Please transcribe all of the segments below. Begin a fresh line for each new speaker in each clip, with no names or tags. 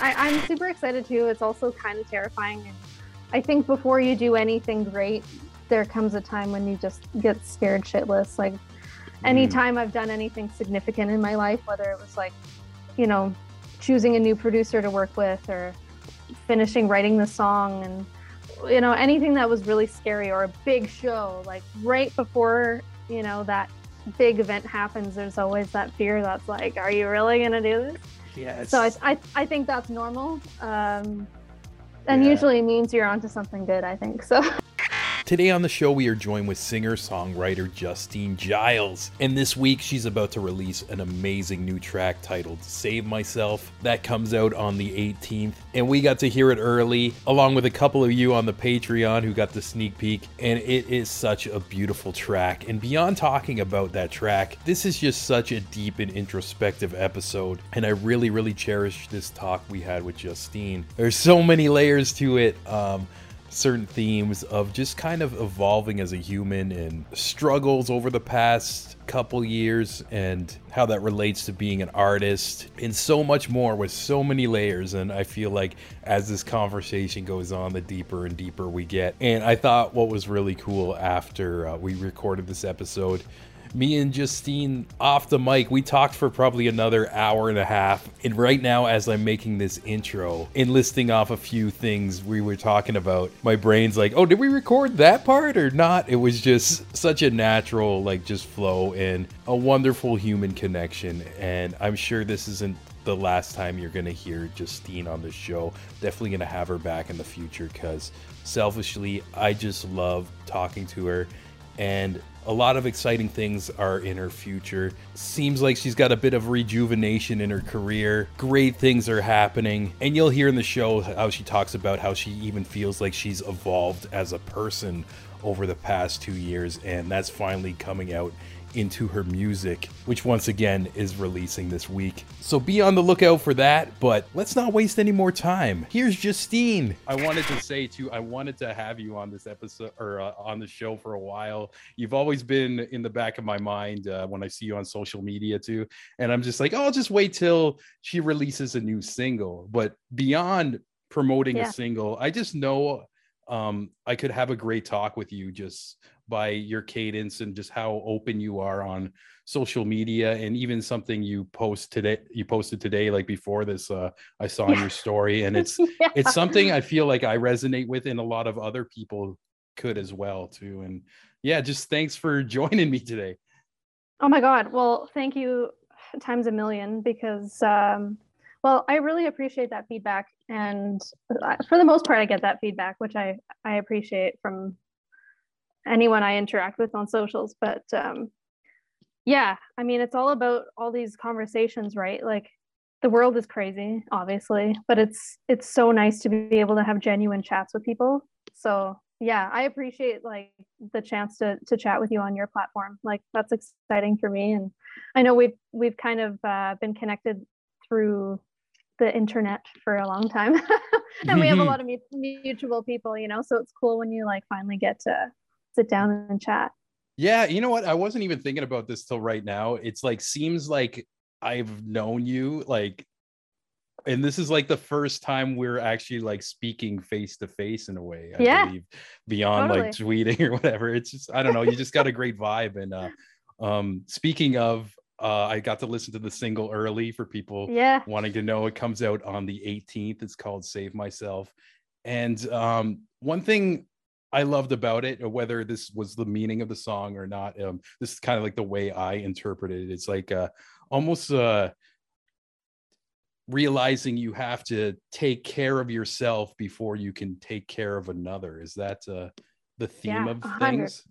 I, am super excited too. It's also kind of terrifying. And I think before you do anything great, there comes a time when you just get scared shitless. Like mm. anytime I've done anything significant in my life, whether it was like, you know, choosing a new producer to work with or finishing writing the song and you know anything that was really scary or a big show like right before you know that big event happens there's always that fear that's like are you really going to do this so I, I, I think that's normal um, and yeah. usually means you're onto something good i think so
Today on the show, we are joined with singer songwriter Justine Giles. And this week, she's about to release an amazing new track titled Save Myself. That comes out on the 18th. And we got to hear it early, along with a couple of you on the Patreon who got the sneak peek. And it is such a beautiful track. And beyond talking about that track, this is just such a deep and introspective episode. And I really, really cherish this talk we had with Justine. There's so many layers to it. Um, certain themes of just kind of evolving as a human and struggles over the past couple years and how that relates to being an artist and so much more with so many layers. And I feel like as this conversation goes on the deeper and deeper we get. And I thought what was really cool after uh, we recorded this episode me and Justine off the mic, we talked for probably another hour and a half. And right now, as I'm making this intro and listing off a few things we were talking about, my brain's like, oh, did we record that part or not? It was just such a natural, like, just flow and a wonderful human connection. And I'm sure this isn't the last time you're going to hear Justine on the show. Definitely going to have her back in the future because selfishly, I just love talking to her. And a lot of exciting things are in her future. Seems like she's got a bit of rejuvenation in her career. Great things are happening. And you'll hear in the show how she talks about how she even feels like she's evolved as a person over the past two years. And that's finally coming out into her music, which once again is releasing this week. So be on the lookout for that, but let's not waste any more time. Here's Justine. I wanted to say too, I wanted to have you on this episode or uh, on the show for a while. You've always been in the back of my mind uh, when I see you on social media too. And I'm just like, oh, I'll just wait till she releases a new single. But beyond promoting yeah. a single, I just know um, I could have a great talk with you just by your cadence and just how open you are on social media and even something you post today you posted today like before this uh i saw in your story. And it's yeah. it's something i feel like i resonate with and a lot of other people could as well too. And yeah just thanks for joining me today.
Oh my god. Well thank you times a million because um well i really appreciate that feedback and uh, for the most part i get that feedback which i i appreciate from anyone I interact with on socials. But um, yeah, I mean, it's all about all these conversations, right? Like the world is crazy, obviously, but it's it's so nice to be able to have genuine chats with people. So yeah, I appreciate like the chance to to chat with you on your platform. Like that's exciting for me, and I know we've we've kind of uh, been connected through the internet for a long time and we have a lot of mutual people you know so it's cool when you like finally get to sit down and chat.
Yeah, you know what? I wasn't even thinking about this till right now. It's like seems like I've known you like and this is like the first time we're actually like speaking face to face in a way i
yeah.
believe beyond totally. like tweeting or whatever it's just i don't know you just got a great vibe and uh um speaking of uh i got to listen to the single early for people
yeah
wanting to know it comes out on the 18th it's called save myself and um one thing I loved about it, whether this was the meaning of the song or not. Um, this is kind of like the way I interpreted it. It's like uh, almost uh, realizing you have to take care of yourself before you can take care of another. Is that uh, the theme
yeah,
of 100. things?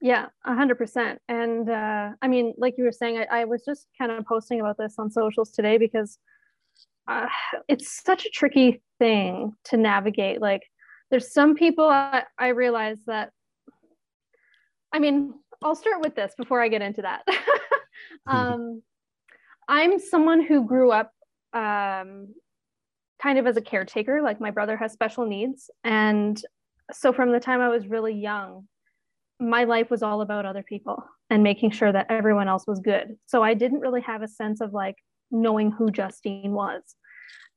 Yeah, a hundred percent. And uh, I mean, like you were saying, I, I, was just kind of posting about this on socials today because uh, it's such a tricky thing to navigate. Like there's some people I, I realize that i mean i'll start with this before i get into that um, i'm someone who grew up um, kind of as a caretaker like my brother has special needs and so from the time i was really young my life was all about other people and making sure that everyone else was good. So i didn't really have a sense of like knowing who justine was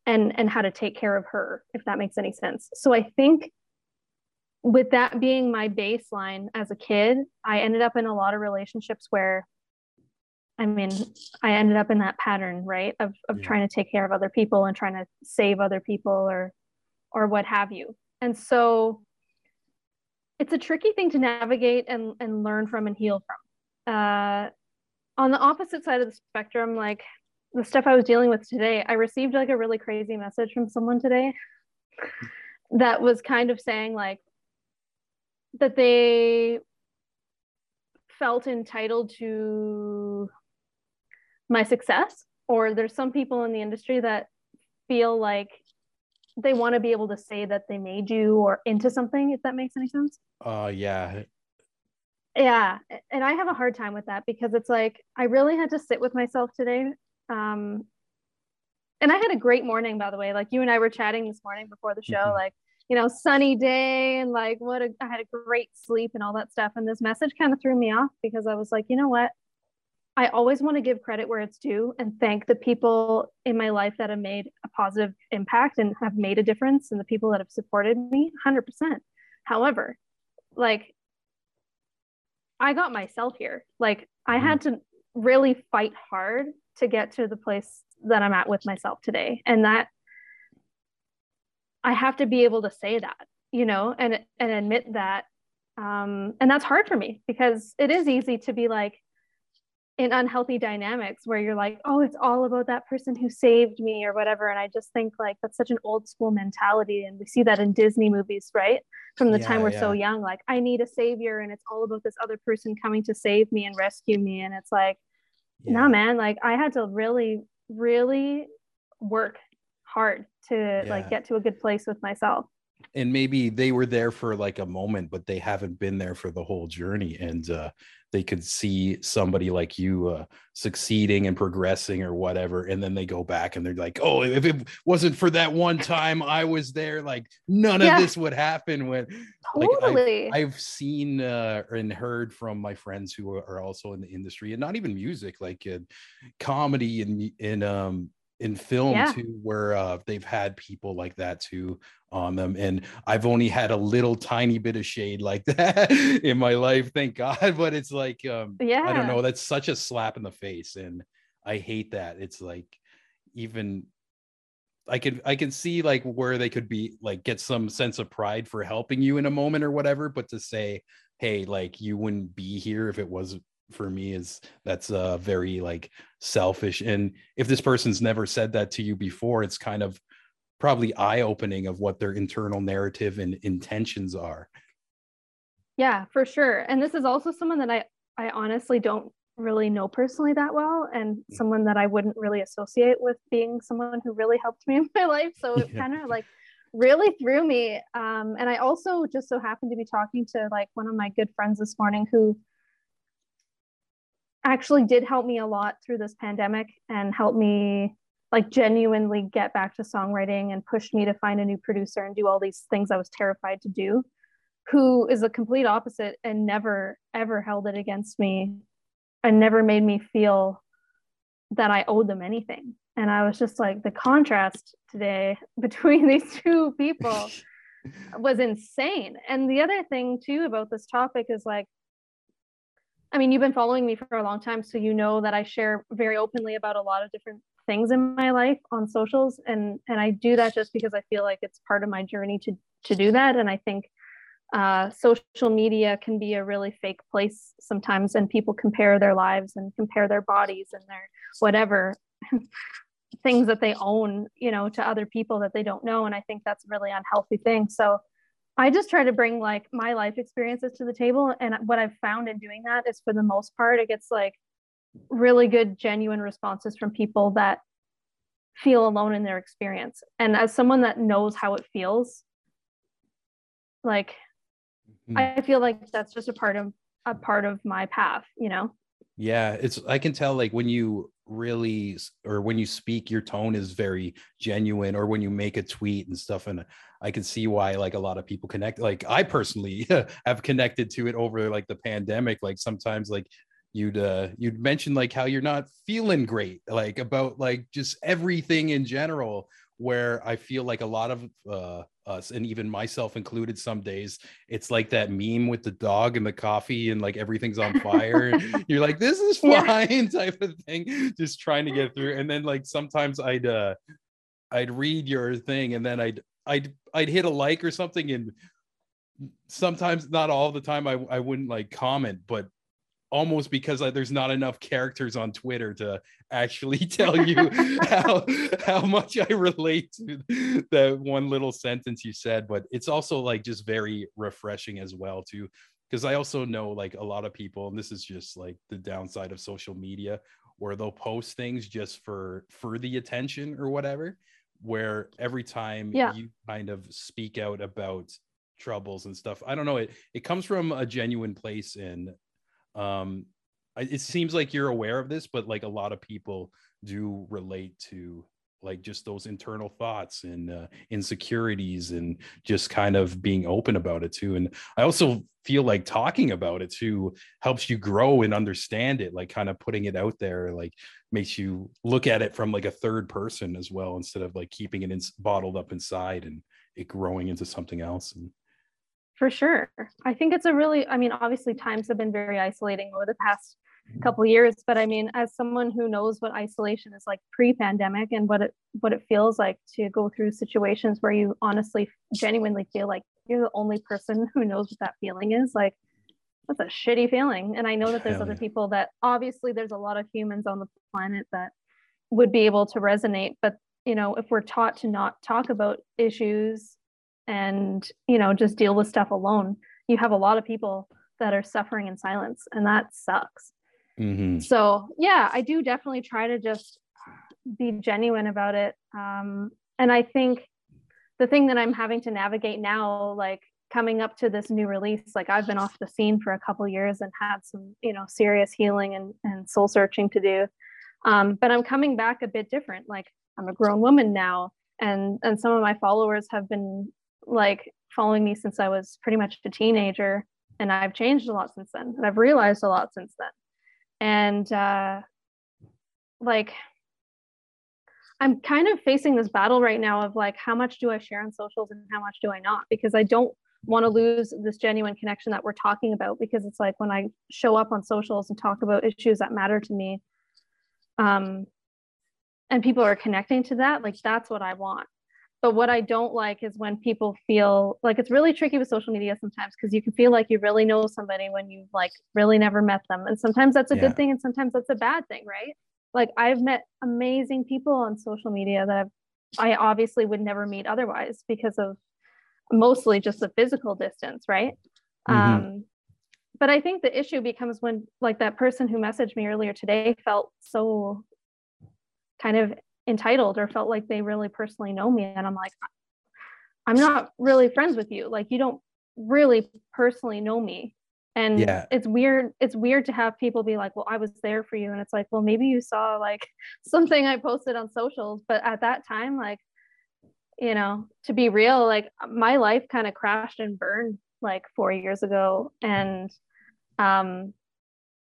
and and how to take care of her if that makes any sense. So i think with that being my baseline as a kid i ended up in a lot of relationships where i mean i ended up in that pattern right of, of yeah. trying to take care of other people and trying to save other people or or what have you. And so it's a tricky thing to navigate and, and learn from and heal from. Uh, on the opposite side of the spectrum like the stuff I was dealing with today, I received like a really crazy message from someone today that was kind of saying like that they felt entitled to my success or there's some people in the industry that feel like they want to be able to say that they made you or into something if that makes any sense
uh yeah
yeah and i have a hard time with that because it's like i really had to sit with myself today um, and I had a great morning, by the way. Like you and I were chatting this morning before the show, mm-hmm. like, you know, sunny day and like what a, I had a great sleep and all that stuff. And this message kind of threw me off because I was like, you know what? I always want to give credit where it's due and thank the people in my life that have made a positive impact and have made a difference and the people that have supported me 100%. However, like I got myself here. Like I mm-hmm. had to really fight hard to get to the place that I'm at with myself today. And that I have to be able to say that, you know, and and admit that. Um, and that's hard for me because it is easy to be like in unhealthy dynamics where you're like, oh, it's all about that person who saved me or whatever. And I just think like that's such an old school mentality. And we see that in Disney movies, right? From the yeah, time we're yeah. so young, like, I need a savior and it's all about this other person coming to save me and rescue me. And it's like, yeah. no man like i had to really really work hard to like get to a good place with myself
and maybe they were there for like a moment but they haven't been there for the whole journey and uh, they could see somebody like you uh, succeeding and progressing or whatever and then they go back and they're like oh if it wasn't for that one time i was there like none yeah. of this would happen when totally. like I've, I've seen uh, and heard from my friends who are also in the industry and not even music like uh, comedy and in um in film yeah. too where uh, they've had people like that too on them and i've only had a little tiny bit of shade like that in my life thank god but it's like um yeah i don't know that's such a slap in the face and i hate that it's like even i can i can see like where they could be like get some sense of pride for helping you in a moment or whatever but to say hey like you wouldn't be here if it was for me is that's uh very like selfish and if this person's never said that to you before it's kind of probably eye-opening of what their internal narrative and intentions are
yeah for sure and this is also someone that i i honestly don't really know personally that well and mm. someone that i wouldn't really associate with being someone who really helped me in my life so it yeah. kind of like really threw me um, and i also just so happened to be talking to like one of my good friends this morning who actually did help me a lot through this pandemic and helped me like genuinely get back to songwriting and pushed me to find a new producer and do all these things I was terrified to do, who is a complete opposite and never ever held it against me and never made me feel that I owed them anything. And I was just like the contrast today between these two people was insane. And the other thing too about this topic is like I mean, you've been following me for a long time, so you know that I share very openly about a lot of different things in my life on socials, and and I do that just because I feel like it's part of my journey to to do that. And I think uh, social media can be a really fake place sometimes, and people compare their lives and compare their bodies and their whatever things that they own, you know, to other people that they don't know. And I think that's a really unhealthy thing. So I just try to bring like my life experiences to the table. And what I've found in doing that is for the most part, it gets like really good, genuine responses from people that feel alone in their experience. And as someone that knows how it feels, like mm-hmm. I feel like that's just a part of a part of my path, you know?
Yeah, it's I can tell like when you really or when you speak your tone is very genuine or when you make a tweet and stuff and i can see why like a lot of people connect like i personally have connected to it over like the pandemic like sometimes like you'd uh you'd mention like how you're not feeling great like about like just everything in general where I feel like a lot of uh, us and even myself included some days it's like that meme with the dog and the coffee and like everything's on fire you're like this is fine yeah. type of thing just trying to get through and then like sometimes I'd uh I'd read your thing and then I'd I'd I'd hit a like or something and sometimes not all the time I, I wouldn't like comment but almost because I, there's not enough characters on Twitter to actually tell you how how much I relate to that one little sentence you said but it's also like just very refreshing as well too because I also know like a lot of people and this is just like the downside of social media where they'll post things just for for the attention or whatever where every time yeah. you kind of speak out about troubles and stuff i don't know it it comes from a genuine place and um it seems like you're aware of this but like a lot of people do relate to like just those internal thoughts and uh, insecurities and just kind of being open about it too. And i also feel like talking about it too helps you grow and understand it like kind of putting it out there like makes you look at it from like a third person as well instead of like keeping it in, bottled up inside and it growing into something else and
for sure i think it's a really i mean obviously times have been very isolating over the past couple years but i mean as someone who knows what isolation is like pre-pandemic and what it what it feels like to go through situations where you honestly genuinely feel like you're the only person who knows what that feeling is like that's a shitty feeling and i know that there's Hell other yeah. people that obviously there's a lot of humans on the planet that would be able to resonate but you know if we're taught to not talk about issues and you know just deal with stuff alone you have a lot of people that are suffering in silence and that sucks Mm-hmm. So yeah, I do definitely try to just be genuine about it. Um, and I think the thing that I'm having to navigate now, like coming up to this new release, like I've been off the scene for a couple years and had some, you know, serious healing and, and soul searching to do. Um, but I'm coming back a bit different. Like I'm a grown woman now, and and some of my followers have been like following me since I was pretty much a teenager, and I've changed a lot since then, and I've realized a lot since then. And uh, like i'm kind of facing this battle right now of like how much do i share on socials and how much do i not? Because i don't want to lose this genuine connection that we're talking about because it's like when i show up on socials and talk about issues that matter to me um and people are connecting to that like that's what i want but what I don't like is when people feel like it's really tricky with social media sometimes because you can feel like you really know somebody when you've like really never met them. And sometimes that's a yeah. good thing and sometimes that's a bad thing, right? Like I've met amazing people on social media that I've, I obviously would never meet otherwise because of mostly just the physical distance, right? Mm-hmm. Um, but I think the issue becomes when like that person who messaged me earlier today felt so kind of entitled or felt like they really personally know me and i'm like i'm not really friends with you. Like you don't really personally know me. And yeah. it's weird it's weird to have people be like well i was there for you. And it's like well maybe you saw like something i posted on socials. But at that time like you know to be real like my life kind of crashed and burned like 4 years ago. And um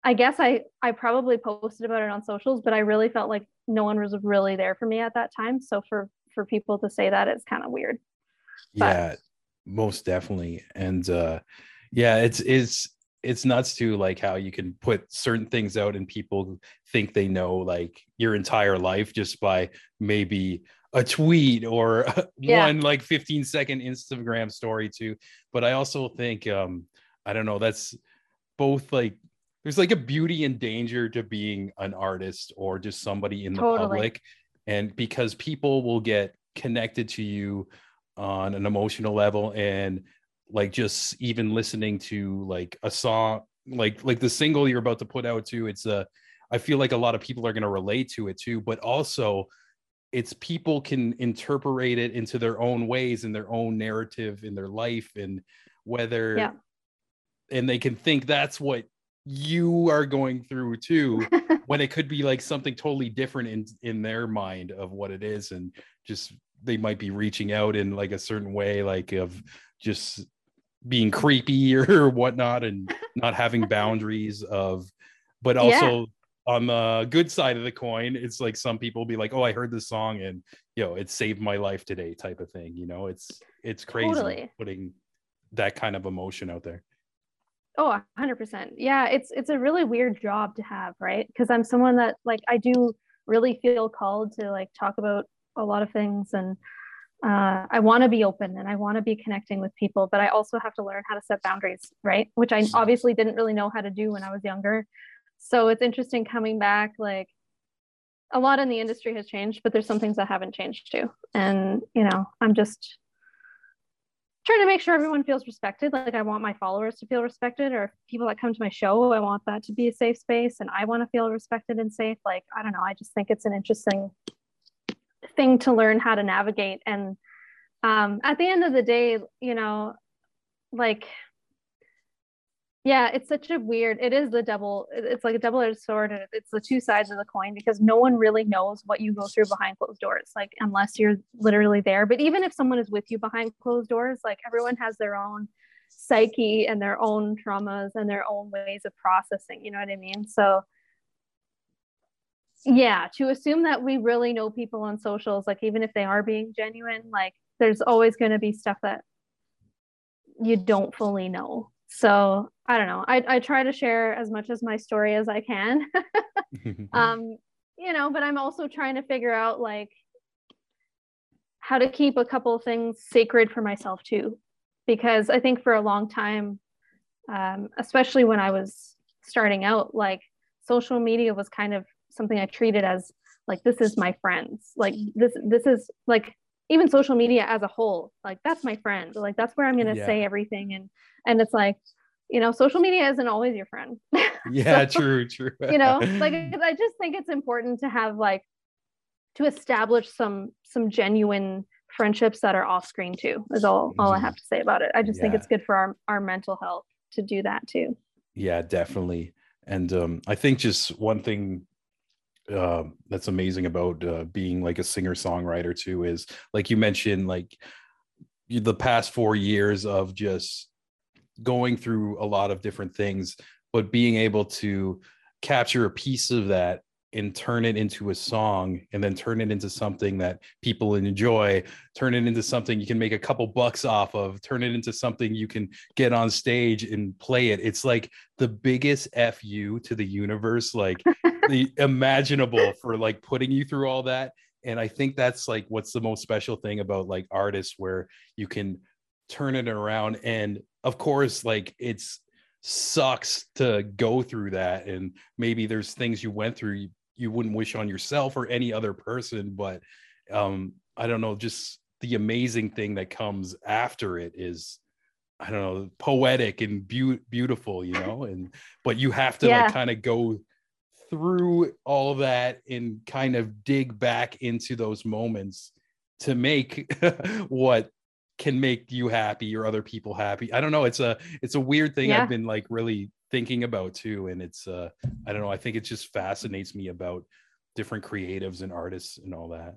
I guess I I probably posted about it on socials, but I really felt like no one was really there for me at that time. So for for people to say that, it's kind of weird.
Yeah, most definitely. And uh yeah, it's it's it's nuts too, like how you can put certain things out and people think they know like your entire life just by maybe a tweet or yeah. one like 15 second Instagram story too. But I also think um I don't know, that's both like there's like a beauty and danger to being an artist or just somebody in the totally. public and because people will get connected to you on an emotional level and like just even listening to like a song like like the single you're about to put out too it's a i feel like a lot of people are going to relate to it too but also it's people can interpret it into their own ways in their own narrative in their life and whether yeah. and they can think that's what you are going through too when it could be like something totally different in in their mind of what it is and just they might be reaching out in like a certain way like of just being creepy or whatnot and not having boundaries of but also yeah. on the good side of the coin, it's like some people be like, "Oh, I heard this song and you know, it saved my life today," type of thing. You know, it's it's crazy totally. putting that kind of emotion out there.
Oh, 100%. Yeah, it's it's a really weird job to have, right? Because I'm someone that like I do really feel called to like talk about a lot of things and uh, I want to be open and I want to be connecting with people, but I also have to learn how to set boundaries, right? Which I obviously didn't really know how to do when I was younger. So it's interesting coming back. Like a lot in the industry has changed, but there's some things that haven't changed too. And, you know, I'm just trying to make sure everyone feels respected. Like I want my followers to feel respected, or people that come to my show, I want that to be a safe space and I want to feel respected and safe. Like, I don't know, I just think it's an interesting thing to learn how to navigate and um, at the end of the day you know like yeah it's such a weird it is the double it's like a double-edged sword and it's the two sides of the coin because no one really knows what you go through behind closed doors like unless you're literally there. But even if someone is with you behind closed doors like everyone has their own psyche and their own traumas and their own ways of processing you know what i mean? So yeah to assume that we really know people on socials like even if they are being genuine like there's always going to be stuff that you don't fully know so i don't know. I, I try to share as much as my story as i can. Um you know but i'm also trying to figure out like how to keep a couple things sacred for myself too. Because i think for a long time um, especially when i was starting out like social media was kind of something I treated as like this is my friends. Like this this is like even social media as a whole, like that's my friend. Like that's where I'm gonna yeah. say everything. And and it's like, you know, social media isn't always your friend.
yeah, so, true, true.
you know, like I just think it's important to have like to establish some some genuine friendships that are off screen too is all all I mm-hmm. have to say about it. I just yeah. think it's good for our, our mental health to do that too.
Yeah, definitely. And um, I think just one thing uh, that's amazing about uh, being like a singer songwriter too is like you mentioned like the past four years of just going through a lot of different things but being able to capture a piece of that and turn it into a song and then turn it into something that people enjoy turn it into something you can make a couple bucks off of turn it into something you can get on stage and play it. It's like the biggest fu to the universe like the imaginable for like putting you through all that. And i think that's like what's the most special thing about like artists where you can turn it around. And of course like it's sucks to go through that. And maybe there's things you went through you wouldn't wish on yourself or any other person. But um i don't know just the amazing thing that comes after it is i don't know poetic and be- beautiful you know? And but you have to yeah. like kind of go through all of that and kind of dig back into those moments to make what can make you happy or other people happy. I don't know. It's a it's a weird thing yeah. i've been like really thinking about too and it's uh i don't know. I think it just fascinates me about different creatives and artists and all that.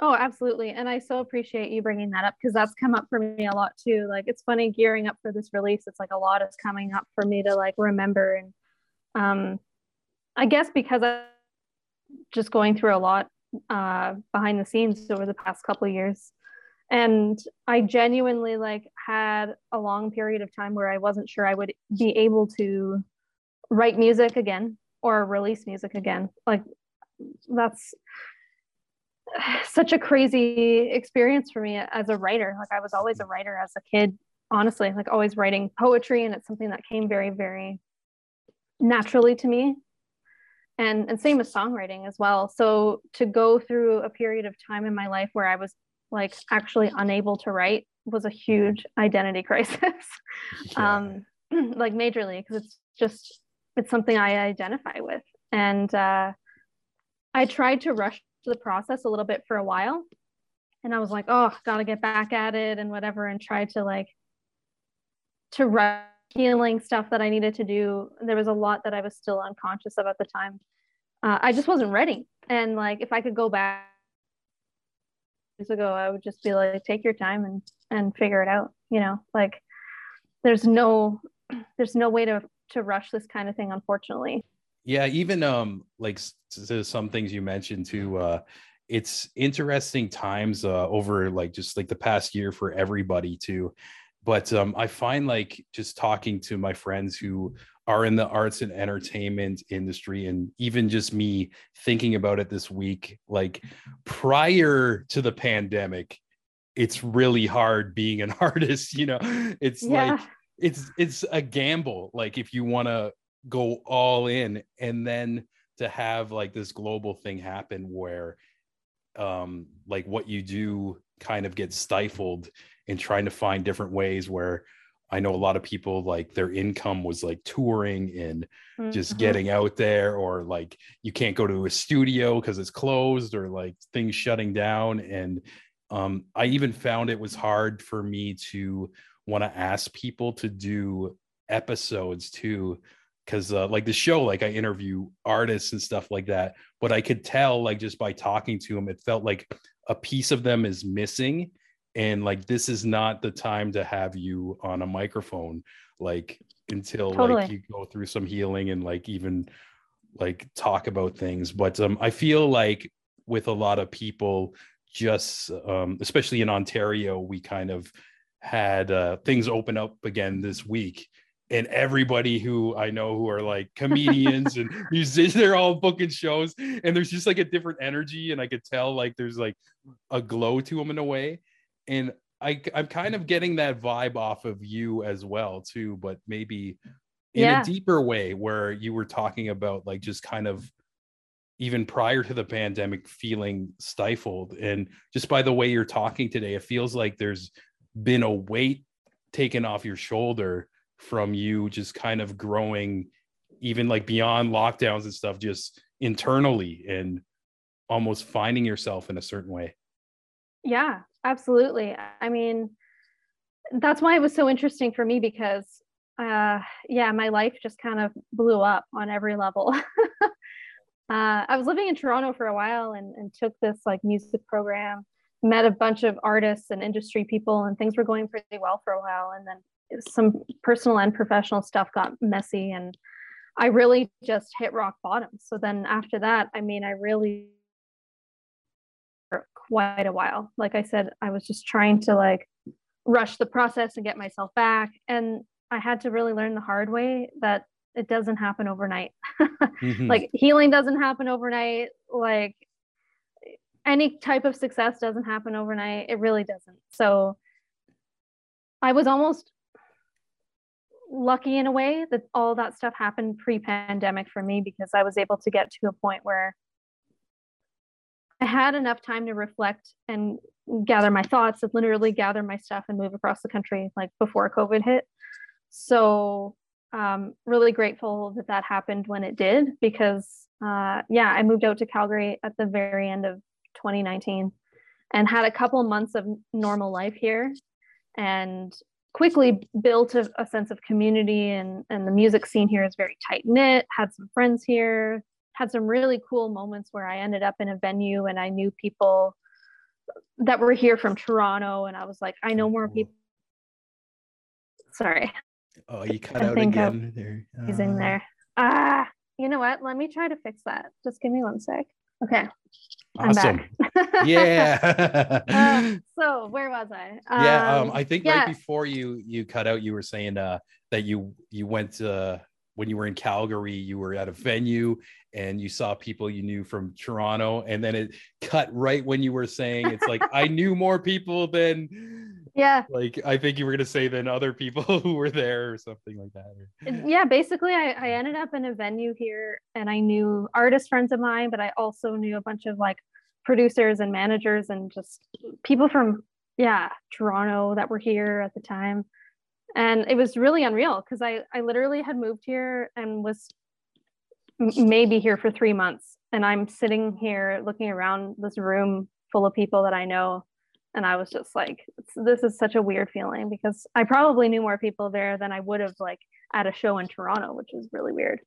Oh absolutely. And i so appreciate you bringing that up because that's come up for me a lot too. Like it's funny gearing up for this release. It's like a lot is coming up for me to like remember and um i guess because i'm just going through a lot uh behind the scenes over the past couple of years. And i genuinely like had a long period of time where i wasn't sure i would be able to write music again or release music again. Like that's such a crazy experience for me as a writer. Like i was always a writer as a kid honestly like always writing poetry and it's something that came very very naturally to me and and same with songwriting as well. So to go through a period of time in my life where i was like actually unable to write was a huge identity crisis. Yeah. um like majorly because it's just it's something i identify with. And uh i tried to rush the process a little bit for a while and i was like oh gotta get back at it and whatever and try to like to rush healing stuff that i needed to do there was a lot that i was still unconscious of at the time uh, i just wasn't ready and like if i could go back years ago, I would just be like, take your time and and figure it out. You know, like there's no there's no way to to rush this kind of thing, unfortunately.
Yeah, even um like to some things you mentioned too. Uh, it's interesting times uh, over like just like the past year for everybody too. But um, I find like just talking to my friends who are in the arts and entertainment industry, and even just me thinking about it this week, like prior to the pandemic, it's really hard being an artist. You know, it's yeah. like it's it's a gamble. Like if you want to go all in, and then to have like this global thing happen where um like what you do kind of gets stifled in trying to find different ways where I know a lot of people like their income was like touring and mm-hmm. just getting out there, or like you can't go to a studio because it's closed, or like things shutting down. And um, I even found it was hard for me to want to ask people to do episodes too because uh, like the show like i interview artists and stuff like that but i could tell like just by talking to them it felt like a piece of them is missing and like this is not the time to have you on a microphone like until totally. like you go through some healing and like even like talk about things. But um i feel like with a lot of people just um especially in ontario we kind of had uh things open up again this week. And everybody who I know who are like comedians and musicians, they're all booking shows, and there's just like a different energy, and I could tell like there's like a glow to them in a way, and I I'm kind of getting that vibe off of you as well too, but maybe in yeah. a deeper way where you were talking about like just kind of even prior to the pandemic feeling stifled. And just by the way you're talking today it feels like there's been a weight taken off your shoulder from you just kind of growing even like beyond lockdowns and stuff just internally and almost finding yourself in a certain way.
Yeah absolutely i mean that's why it was so interesting for me because uh yeah my life just kind of blew up on every level uh, i was living in toronto for a while and, and took this like music program met a bunch of artists and industry people and things were going pretty well for a while and then some personal and professional stuff got messy and I really just hit rock bottom. So then after that, I mean, I really quite a while. Like I said, I was just trying to like rush the process and get myself back. And I had to really learn the hard way that it doesn't happen overnight. mm-hmm. Like healing doesn't happen overnight. Like any type of success doesn't happen overnight. It really doesn't. So I was almost lucky in a way that all that stuff happened pre-pandemic for me because I was able to get to a point where I had enough time to reflect and gather my thoughts and literally gather my stuff and move across the country like before COVID hit. So um, really grateful that that happened when it did because uh, yeah, I moved out to Calgary at the very end of 2019 and had a couple months of normal life here and quickly built a, a, sense of community and, and the music scene here is very tight knit had some friends here had some really cool moments where i ended up in a venue and i knew people that were here from toronto and i was like i know more people sorry.
Oh you cut I out again there.
Uh... he's in there. Ah. You know what? Let me try to fix that. Just give me one sec. Okay.
Awesome. yeah.
uh, so where was I?
Um, yeah, um, I think yeah. right before you you cut out, you were saying uh, that you you went to when you were in Calgary, you were at a venue and you saw people you knew from Toronto, and then it cut right when you were saying it's like I knew more people than
yeah.
like i think you were going to say than other people who were there or something like that
yeah basically I, I ended up in a venue here and i knew artist friends of mine but i also knew a bunch of like producers and managers and just people from yeah toronto that were here at the time and it was really unreal because i i literally had moved here and was maybe here for three months. And i'm sitting here looking around this room full of people that i know. And i was just like this is such a weird feeling because i probably knew more people there than i would have like at a show in toronto which is really weird.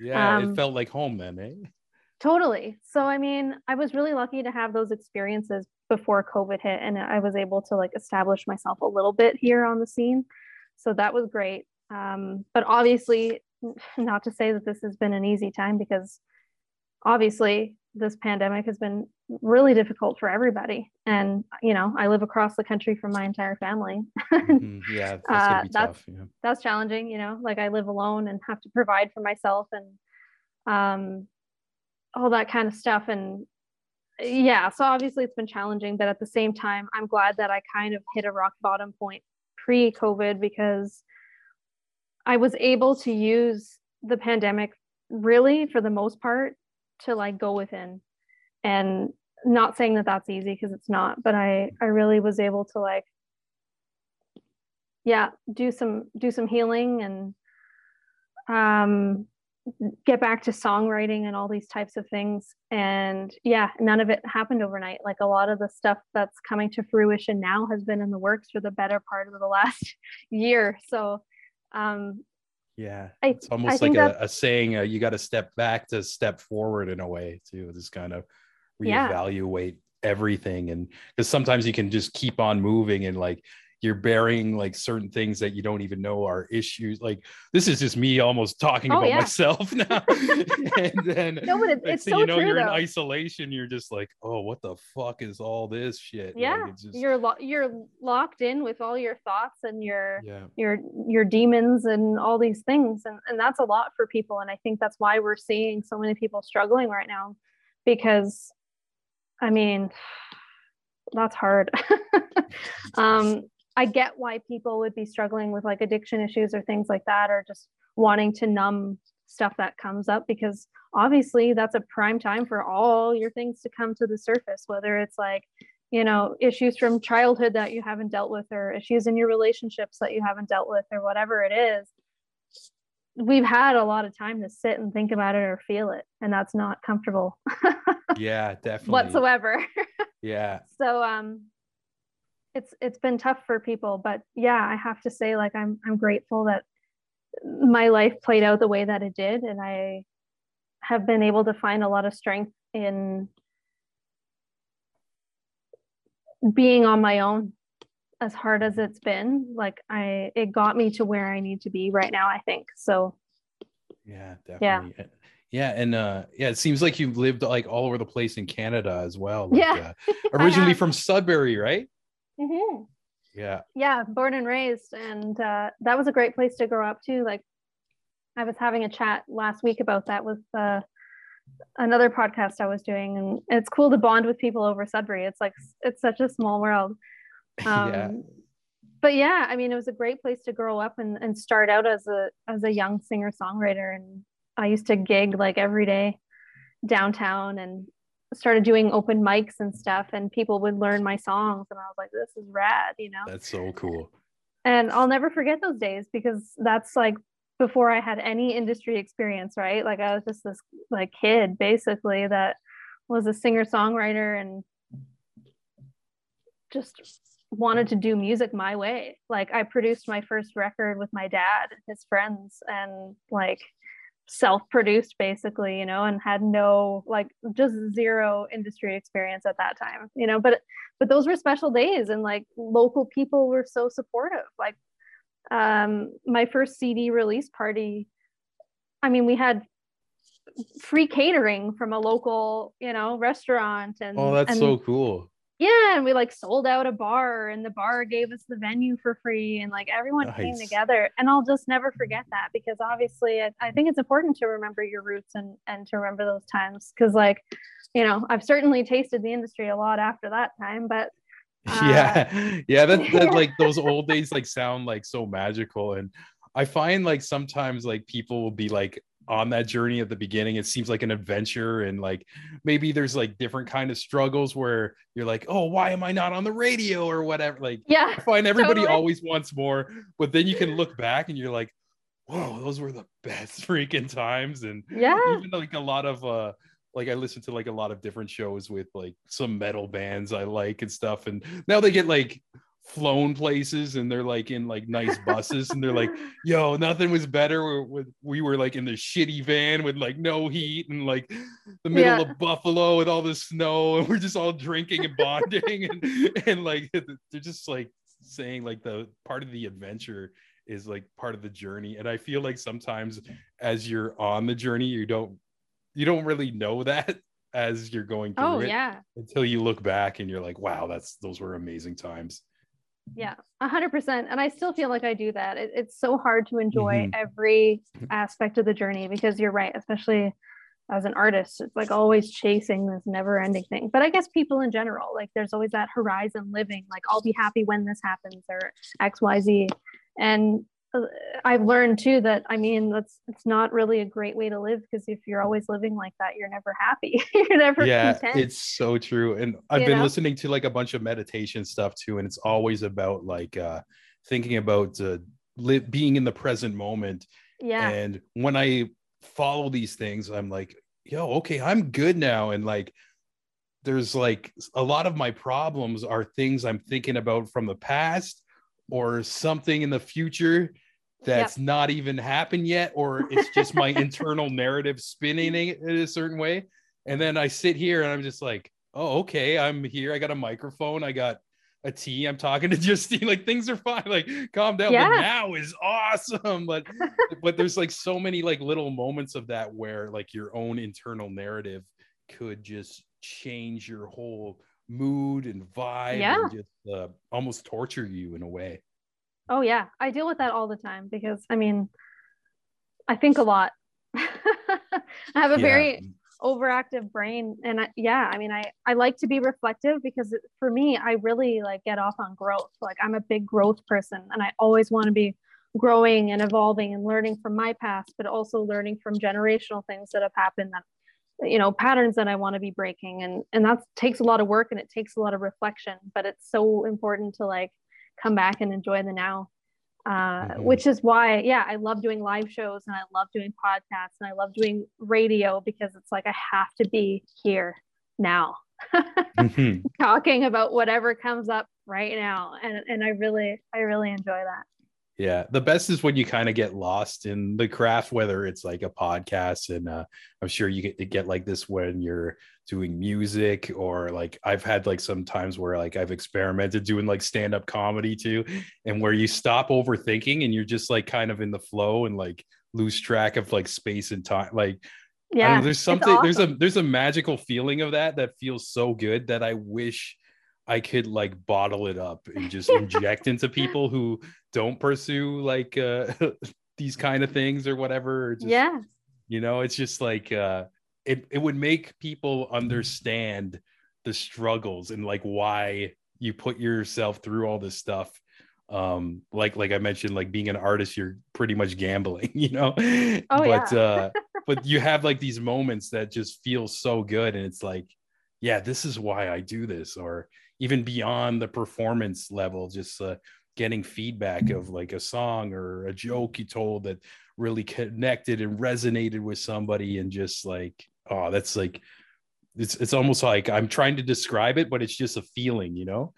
Yeah um, it felt like home then eh?
Totally. So i mean i was really lucky to have those experiences before covid hit and i was able to like establish myself a little bit here on the scene so that was great um, but obviously not to say that this has been an easy time because obviously this pandemic has been really difficult for everybody and you know i live across the country from my entire family
Mhm, Yeah, that's
Uh, that's-
tough. Yeah.
that's challenging you know like i live alone and have to provide for myself and um all that kind of stuff and yeah so obviously it's been challenging but at the same time i'm glad that i kind of hit a rock bottom point pre covid because i was able to use the pandemic really for the most part to like go within. And not saying that that's easy because it's not but i i really was able to like yeah do some do some healing and um get back to songwriting and all these types of things and yeah none of it happened overnight like a lot of the stuff that's coming to fruition now has been in the works for the better part of the last year so um
Yeah,
I-
it's almost like a, a saying. Uh, you got to step back to step forward in a way to Just kind of
Yeah.
reevaluate everything, and because sometimes you can just keep on moving and like you're burying like certain things that you don't even know are issues. Like this is just me almost talking
Oh,
about
yeah.
myself now, and then
no but it's
thing
so
you know
true
you're in isolation. You're just like, oh, what the fuck is all this shit?
Yeah
it's just,
you're lo- you're locked in with all your thoughts and your
yeah,
your your demons and all these things and, and that's a lot for people and i think that's why we're seeing so many people struggling right now because i mean that's hard um i get why people would be struggling with like addiction issues or things like that or just wanting to numb stuff that comes up because obviously that's a prime time for all your things to come to the surface whether it's like you know issues from childhood that you haven't dealt with or issues in your relationships that you haven't dealt with or whatever it is. We've had a lot of time to sit and think about it or feel it and that's not comfortable
yeah, definitely.
whatsoever.
Yeah,
so um it's it's been tough for people but yeah i have to say like i'm i'm grateful that my life played out the way that it did and i have been able to find a lot of strength in being on my own as hard as it's been like i it got me to where i need to be right now i think so
Yeah,
Yeah.
definitely. Yeah. and uh yeah, it seems like you've lived like all over the place in Canada as well. Like,
Yeah,
uh, originally from Sudbury, right?
Mm-hmm.
Yeah.
yeah born and raised and uh, that was a great place to grow up too like i was having a chat last week about that with uh, another podcast i was doing and it's cool to bond with people over sudbury it's like it's such a small world um,
yeah.
but yeah i mean it was a great place to grow up and, and start out as a as a young singer songwriter and i used to gig like every day downtown and started doing open mics and stuff and people would learn my songs and i was like this is rad you know
That's so cool.
and I'll never forget those days because that's like before I had any industry experience, right? Like I was just this like kid basically that was a singer songwriter and just wanted to do music my way. Like I produced my first record with my dad and his friends and like self-produced basically, you know, and had no like just zero industry experience at that time, you know, but but those were special days and like local people were so supportive. Like um my first CD release party, I mean, we had free catering from a local, you know, restaurant and
Oh, that's
and
so cool.
Yeah and we like sold out a bar and the bar gave us the venue for free and like everyone came together and i'll just never forget that because obviously I, I think it's important to remember your roots and and to remember those times because like you know i've certainly tasted the industry a lot after that time but Uh,
yeah. Yeah. That, that like those old days like sound like so magical. And I find like sometimes like people will be like on that journey at the beginning it seems like an adventure and like maybe there's like different kind of struggles where you're like oh why am i not on the radio or whatever like
yeah
I find everybody
Totally.
always wants more, but then you can look back and you're like, whoa, those were the best freaking times. And
yeah
even like a lot of uh like I listen to like a lot of different shows with like some metal bands I like and stuff. And now they get like flown places and they're like in like nice buses and they're like, yo, nothing was better. We, we, we were like in the shitty van with like no heat and like the middle
Yeah.
of Buffalo with all the snow and we're just all drinking and bonding and and like they're just like saying like the part of the adventure is like part of the journey and i feel like sometimes as you're on the journey you don't you don't really know that as you're going through
Oh
it
yeah.
until you look back and you're like wow that's those were amazing times
Yeah, a hundred percent. And I still feel like I do that. It, it's so hard to enjoy
Mhm.
every aspect of the journey because you're right, especially as an artist, it's like always chasing this never ending thing. But I guess people in general, like there's always that horizon living, like I'll be happy when this happens or X, Y, Z. And I've learned too that I mean that's it's not really a great way to live because if you're always living like that, you're never happy. you're never
yeah
content.
it's so true and i've
You
been
know?
listening to like a bunch of meditation stuff too and it's always about like uh thinking about uh, li- being in the present moment
yeah.
and when i follow these things i'm like yo okay i'm good now and like there's like a lot of my problems are things i'm thinking about from the past or something in the future that's not even happened yet or it's just my internal narrative spinning it in a certain way. And then i sit here and i'm just like oh okay i'm here. I got a microphone. I got a tea. I'm talking to justine. Like things are fine. Like calm down.
Yeah.
but now is awesome. But but there's like so many like little moments of that where like your own internal narrative could just change your whole mood and vibe
Yeah.
and just uh, almost torture you in a way
Oh yeah, I deal with that all the time because I mean, I think a lot. I have a
Yeah.
very overactive brain, and I, yeah, I mean, I I like to be reflective because it, for me, I really like get off on growth. Like I'm a big growth person, and I always want to be growing and evolving and learning from my past, but also learning from generational things that have happened that you know patterns that I want to be breaking, and and that takes a lot of work and it takes a lot of reflection, but it's so important to like come back and enjoy the now uh,
Mhm.
which is why yeah i love doing live shows and i love doing podcasts and i love doing radio because it's like i have to be here now
Mhm.
talking about whatever comes up right now and and i really i really enjoy that
Yeah, the best is when you kind of get lost in the craft, whether it's like a podcast, and uh, I'm sure you get to get like this when you're doing music, or like I've had like some times where like I've experimented doing like stand up comedy too, and where you stop overthinking and you're just like kind of in the flow and like lose track of like space and time. Like
yeah
know, there's something there's a there's a magical feeling of that that feels so good that I wish I could like bottle it up and just inject into people who don't pursue like uh these kind of things or whatever or just,
yeah.
you know it's just like uh it, it would make people understand the struggles and like why you put yourself through all this stuff. Um like like i mentioned like being an artist you're pretty much gambling you know?
Oh,
but
yeah.
uh but you have like these moments that just feel so good and it's like yeah this is why i do this or even beyond the performance level just uh, getting feedback of like a song or a joke you told that really connected and resonated with somebody and just like oh that's like it's it's almost like i'm trying to describe it but it's just a feeling you know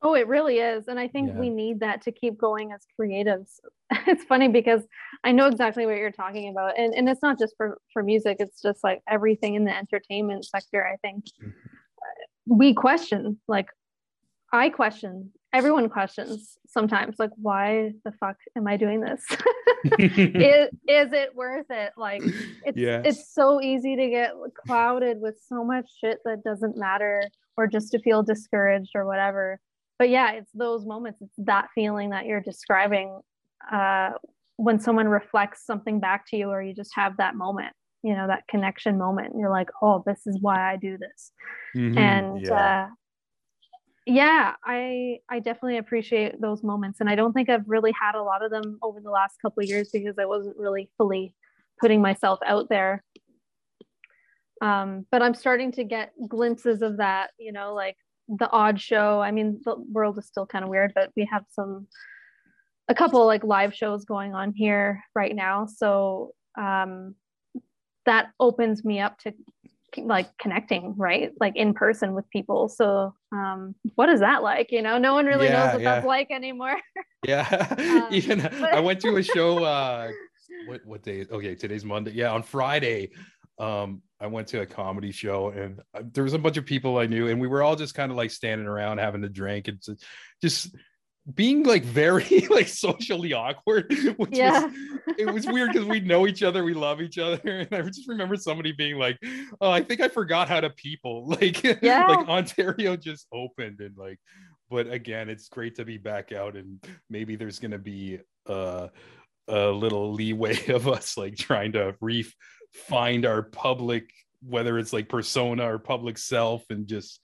Oh, it really is. And I think
Yeah.
we need that to keep going as creatives. it's funny because I know exactly what you're talking about. And, and it's not just for, for music, it's just like everything in the entertainment sector. I think
Mhm.
we question, like, I question, everyone questions sometimes, like, why the fuck am I doing this? is, is it worth it? Like, it's
Yes.
it's so easy to get clouded with so much shit that doesn't matter or just to feel discouraged or whatever but yeah it's those moments it's that feeling that you're describing uh, when someone reflects something back to you or you just have that moment you know that connection moment you're like oh this is why i do this
Mhm,
and
yeah.
uh, yeah i i definitely appreciate those moments and i don't think i've really had a lot of them over the last couple of years because i wasn't really fully putting myself out there. Um, but i'm starting to get glimpses of that you know like the odd show. I mean the world is still kind of weird but we have some a couple like live shows going on here right now. So um, that opens me up to like connecting right like in person with people so um what is that like you know no one really
Yeah,
knows what
yeah.
that's like anymore
Yeah,
Um,
even
but-
I went to a show. Uh, what what day? Okay, today's Monday. Yeah, on Friday, um, I went to a comedy show, and uh, there was a bunch of people I knew, and we were all just kind of like standing around having a drink, and just being like very like socially awkward which
Yeah.
was it was weird because we know each other we love each other and i just remember somebody being like oh i think i forgot how to people like
Yeah.
like ontario just opened and like but again it's great to be back out and maybe there's gonna be uh a little leeway of us like trying to re find our public whether it's like persona or public self and just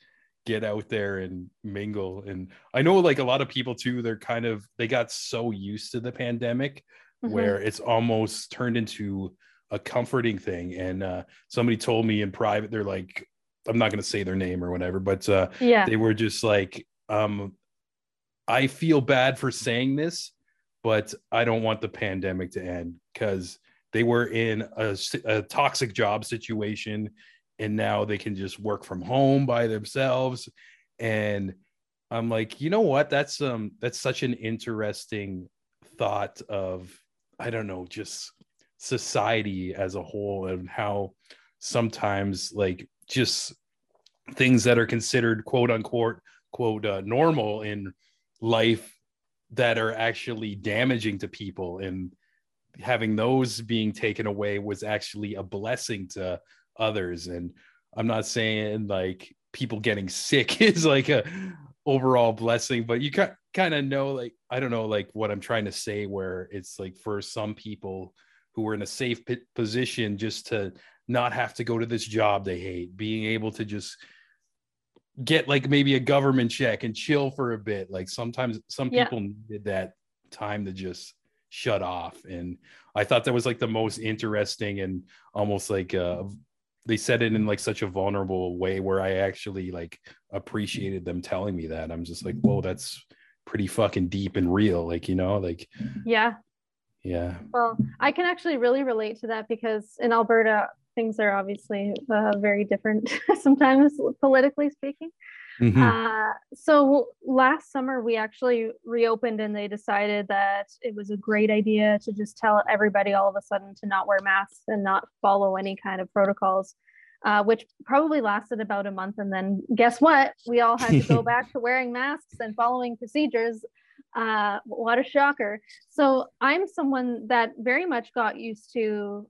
get out there and mingle. And i know like a lot of people too they're kind of they got so used to the pandemic
Mhm.
where it's almost turned into a comforting thing. And uh somebody told me in private they're like i'm not going to say their name or whatever but uh
yeah.
they were just like um i feel bad for saying this but i don't want the pandemic to end because they were in a toxic job situation and now they can just work from home by themselves. And i'm like you know what? That's um that's such an interesting thought of i don't know just society as a whole and how sometimes like just things that are considered quote unquote quote uh, normal in life that are actually damaging to people and having those being taken away was actually a blessing to others. And i'm not saying like people getting sick is like a overall blessing but you kind of know like i don't know like what i'm trying to say where it's like for some people who are in a safe p- position just to not have to go to this job they hate being able to just get like maybe a government check and chill for a bit. Like sometimes some
Yeah.
people needed that time to just shut off. And i thought that was like the most interesting and almost like uh they said it in like such a vulnerable way where i actually like appreciated them telling me that. I'm just like whoa that's pretty fucking deep and real like you know like
yeah.
yeah.
Well, I can actually really relate to that because in Alberta, things are obviously uh, very different sometimes, politically speaking.
Mhm.
Uh, so last summer, we actually reopened and they decided that it was a great idea to just tell everybody all of a sudden to not wear masks and not follow any kind of protocols. Uh, which probably lasted about a month. And then guess what? We all had to go back to wearing masks and following procedures. Uh, what a shocker. So I'm someone that very much got used to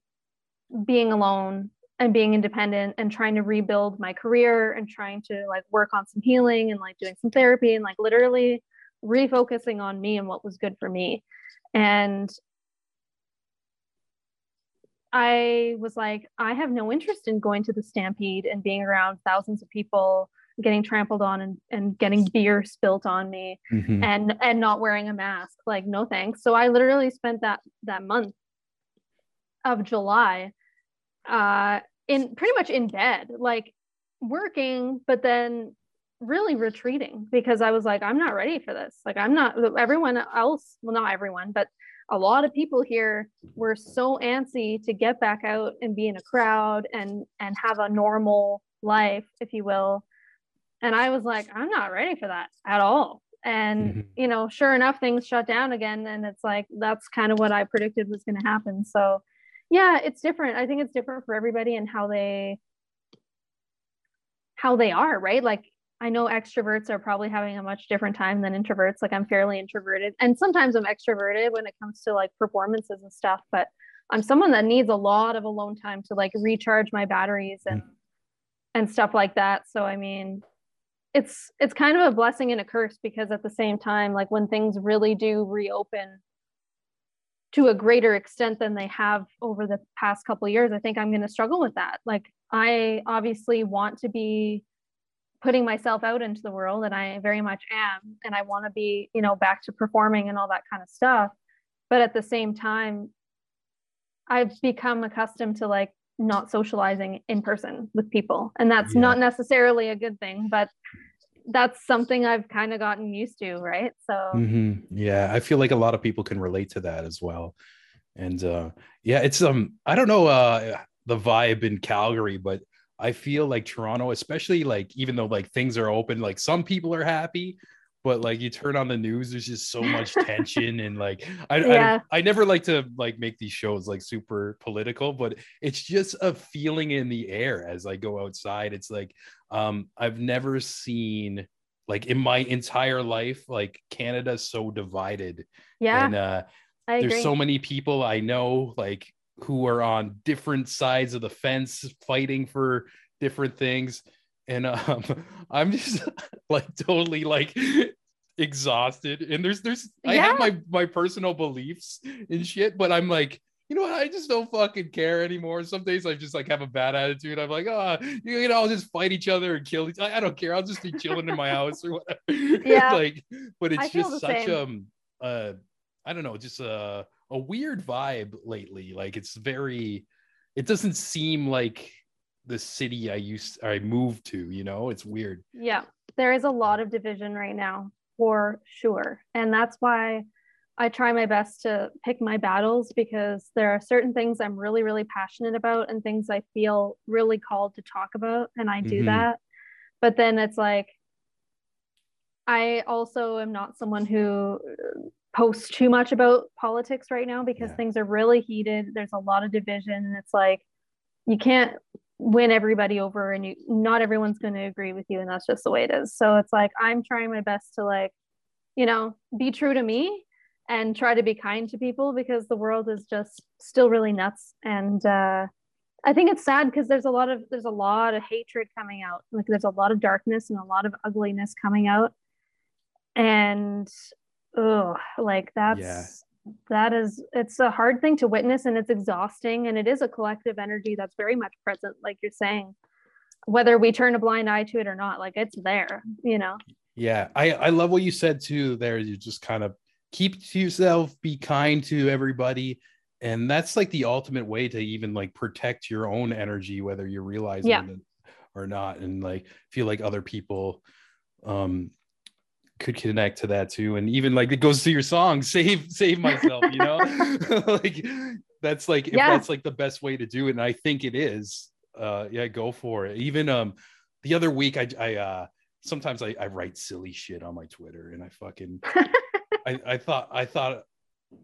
being alone and being independent and trying to rebuild my career and trying to like work on some healing and like doing some therapy and like literally refocusing on me and what was good for me. And I was like, I have no interest in going to the stampede and being around thousands of people getting trampled on and, and getting beer spilt on me
Mhm.
and and not wearing a mask like no thanks so i literally spent that that month of july uh in pretty much in bed like working but then really retreating because i was like i'm not ready for this. Like i'm not everyone else well not everyone but a lot of people here were so antsy to get back out and be in a crowd and and have a normal life if you will. And i was like i'm not ready for that at all. And
Mhm.
you know sure enough things shut down again and it's like that's kind of what i predicted was going to happen. So yeah it's different. I think it's different for everybody and how they how they are right? Like i know extroverts are probably having a much different time than introverts. Like i'm fairly introverted and sometimes i'm extroverted when it comes to like performances and stuff but i'm someone that needs a lot of alone time to like recharge my batteries and mm. and stuff like that. So i mean it's it's kind of a blessing and a curse because at the same time like when things really do reopen to a greater extent than they have over the past couple of years i think i'm going to struggle with that like i obviously want to be putting myself out into the world and i very much am and i want to be you know back to performing and all that kind of stuff but at the same time i've become accustomed to like not socializing in person with people and that's
Yeah.
not necessarily a good thing but that's something i've kind of gotten used to right so
Mhm. Yeah, I feel like a lot of people can relate to that as well. And uh yeah, it's um I don't know uh the vibe in Calgary, but I feel like Toronto, especially like even though like things are open, like some people are happy, but like you turn on the news, there's just so much tension and like I,
Yeah.
I I never like to like make these shows like super political, but it's just a feeling in the air as I go outside. It's like um I've never seen like in my entire life, like Canada's so divided.
Yeah.
And uh
I
there's
agree.
so many people I know like who are on different sides of the fence fighting for different things. And um I'm just like totally like exhausted. And there's there's I have my my personal beliefs and shit, but I'm like you know what? I just don't fucking care anymore. Some days I just like have a bad attitude. I'm like, oh, you know, I'll just fight each other and kill each. I, I don't care. I'll just be chilling in my house or whatever.
Yeah.
like, but it's just such um uh I don't know, just a a weird vibe lately. Like it's very, it doesn't seem like the city I used I moved to. You know, it's weird.
Yeah, there is a lot of division right now for sure. And that's why I try my best to pick my battles because there are certain things I'm really, really passionate about and things I feel really called to talk about. And I do
Mhm.
that. But then it's like, I also am not someone who uh, posts too much about politics right now because
Yeah.
things are really heated. There's a lot of division. And it's like, you can't win everybody over and you not everyone's going to agree with you and that's just the way it is. So it's like i'm trying my best to like you know be true to me and try to be kind to people because the world is just still really nuts. And uh i think it's sad because there's a lot of there's a lot of hatred coming out. Like there's a lot of darkness and a lot of ugliness coming out. And oh like that's
Yeah.
That is it's a hard thing to witness and it's exhausting and it is a collective energy that's very much present like you're saying whether we turn a blind eye to it or not like it's there you know
Yeah, I I love what you said too. There, you just kind of keep to yourself, be kind to everybody, and that's like the ultimate way to even like protect your own energy, whether you're realizing
Yeah.
it or not, and like feel like other people um could connect to that too. And even like it goes to your song save save myself you know? Like that's like if
Yeah.
that's like the best way to do it and i think it is uh yeah go for it. Even um the other week i i uh sometimes i, I write silly shit on my twitter and i fucking I, I thought i thought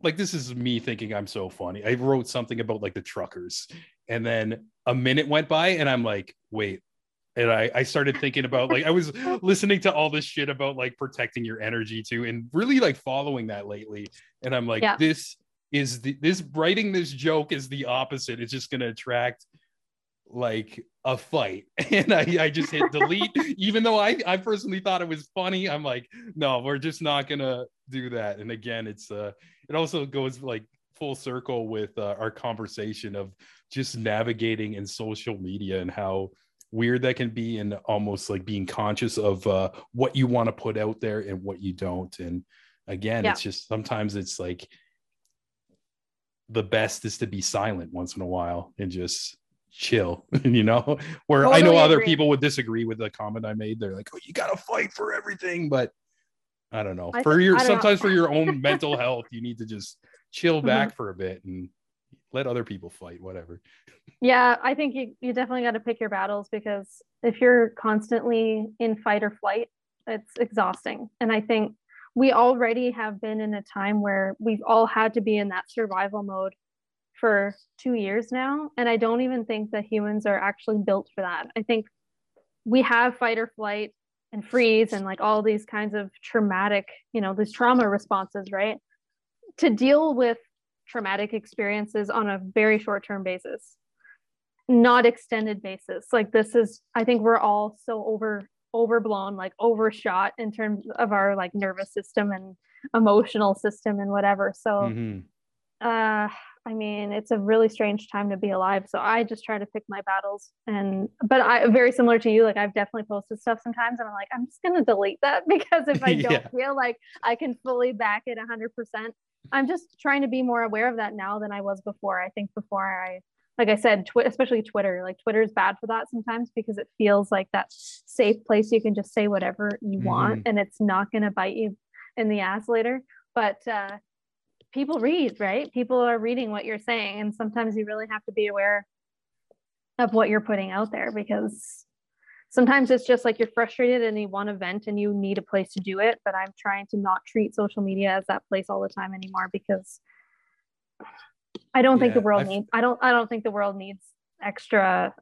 like this is me thinking i'm so funny. I wrote something about like the truckers and then a minute went by and i'm like wait and I, I started thinking about like I was listening to all this shit about like protecting your energy too, and really like following that lately. And I'm like,
Yeah.
this is the this writing this joke is the opposite. It's just gonna attract like a fight. And I, I just hit delete, even though I, I personally thought it was funny. I'm like, no, we're just not gonna do that. And again, it's uh it also goes like full circle with uh, our conversation of just navigating in social media and how weird that can be and almost like being conscious of uh, what you want to put out there and what you don't and again
Yeah.
it's just sometimes it's like the best is to be silent once in a while and just chill you know where i know other
agree.
people would disagree with the comment i made they're like oh you gotta fight for everything but i don't know
I
for
thi-
your
I don't know.
sometimes for your own mental health you need to just chill
Mhm.
back for a bit and let other people fight whatever.
Yeah i think you, you definitely got to pick your battles because if you're constantly in fight or flight it's exhausting. And i think we already have been in a time where we've all had to be in that survival mode for two years now and i don't even think that humans are actually built for that. I think we have fight or flight and freeze and like all these kinds of traumatic you know these trauma responses right? To deal with traumatic experiences on a very short term basis not extended basis like this is i think we're all so over overblown like overshot in terms of our like nervous system and emotional system and whatever so
Mhm.
uh i mean it's a really strange time to be alive so i just try to pick my battles and but i very similar to you like i've definitely posted stuff sometimes and i'm like i'm just gonna delete that because if i don't
Yeah.
feel like i can fully back it 100% i'm just trying to be more aware of that now than i was before i think before i like i said twi- especially twitter like twitter is bad for that sometimes because it feels like that safe place you can just say whatever you want and it's not going to bite you in the ass later but uh people read, right? People are reading what you're saying. And sometimes you really have to be aware of what you're putting out there because sometimes it's just like you're frustrated and you want to vent and you need a place to do it. But I'm trying to not treat social media as that place all the time anymore because I don't think the world
I've-
needs I don't I don't think the world needs extra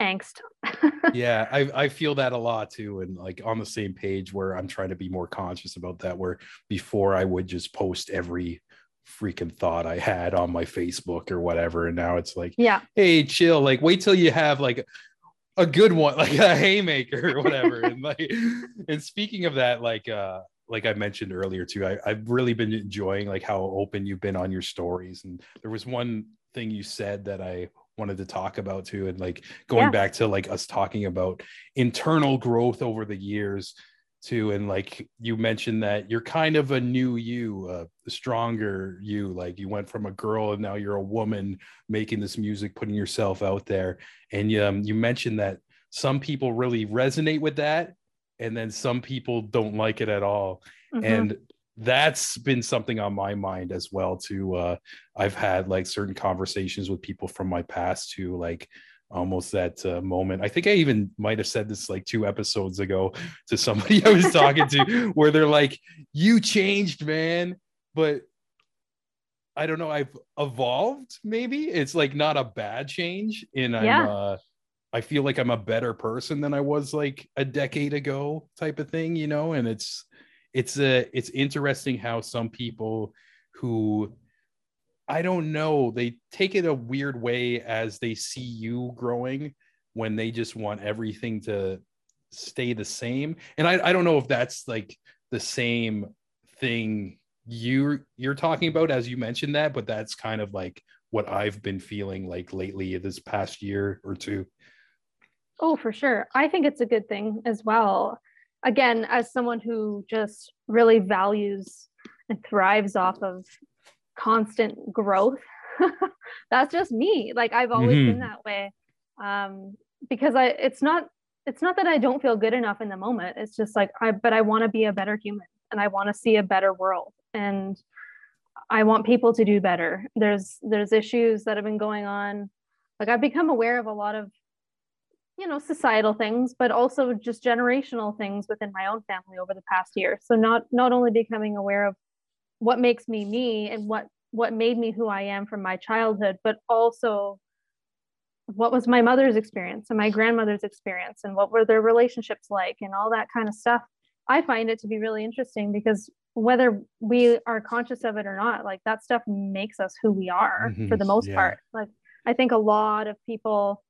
angst.
yeah, I I feel that a lot too, and like on the same page where I'm trying to be more conscious about that. Where before I would just post every freaking thought I had on my Facebook or whatever, and now it's like,
yeah,
hey, chill. Like, wait till you have like a good one, like a haymaker or whatever. and like, and speaking of that, like, uh, like I mentioned earlier too, I, I've really been enjoying like how open you've been on your stories. And there was one thing you said that I wanted to talk about too. And like going yeah. back to like us talking about internal growth over the years too. And like you mentioned that you're kind of a new you, uh, a stronger you. Like you went from a girl and now you're a woman making this music, putting yourself out there. And um, you mentioned that some people really resonate with that and then some people don't like it at all mm-hmm. and that's been something on my mind as well too uh i've had like certain conversations with people from my past too like almost that uh, moment. I think i even might have said this like two episodes ago to somebody i was talking to where they're like you changed man. But i don't know i've evolved maybe? It's like not a bad change and i'm yeah. uh I feel like I'm a better person than I was like a decade ago type of thing, you know, and it's it's a it's interesting how some people who I don't know, they take it a weird way as they see you growing when they just want everything to stay the same. And I, I don't know if that's like the same thing you you're talking about as you mentioned that, but that's kind of like what I've been feeling like lately this past year or two.
Oh, for sure. I think it's a good thing as well. Again, as someone who just really values and thrives off of constant growth, that's just me. Like I've always mm-hmm. been that way. Um, because I it's not it's not that I don't feel good enough in the moment. It's just like I but I want to be a better human and I want to see a better world. And I want people to do better. There's there's issues that have been going on. Like I've become aware of a lot of you know societal things but also just generational things within my own family over the past year so not not only becoming aware of what makes me me and what what made me who i am from my childhood but also what was my mother's experience and my grandmother's experience and what were their relationships like and all that kind of stuff i find it to be really interesting because whether we are conscious of it or not like that stuff makes us who we are mm-hmm. for the most yeah. part like i think a lot of people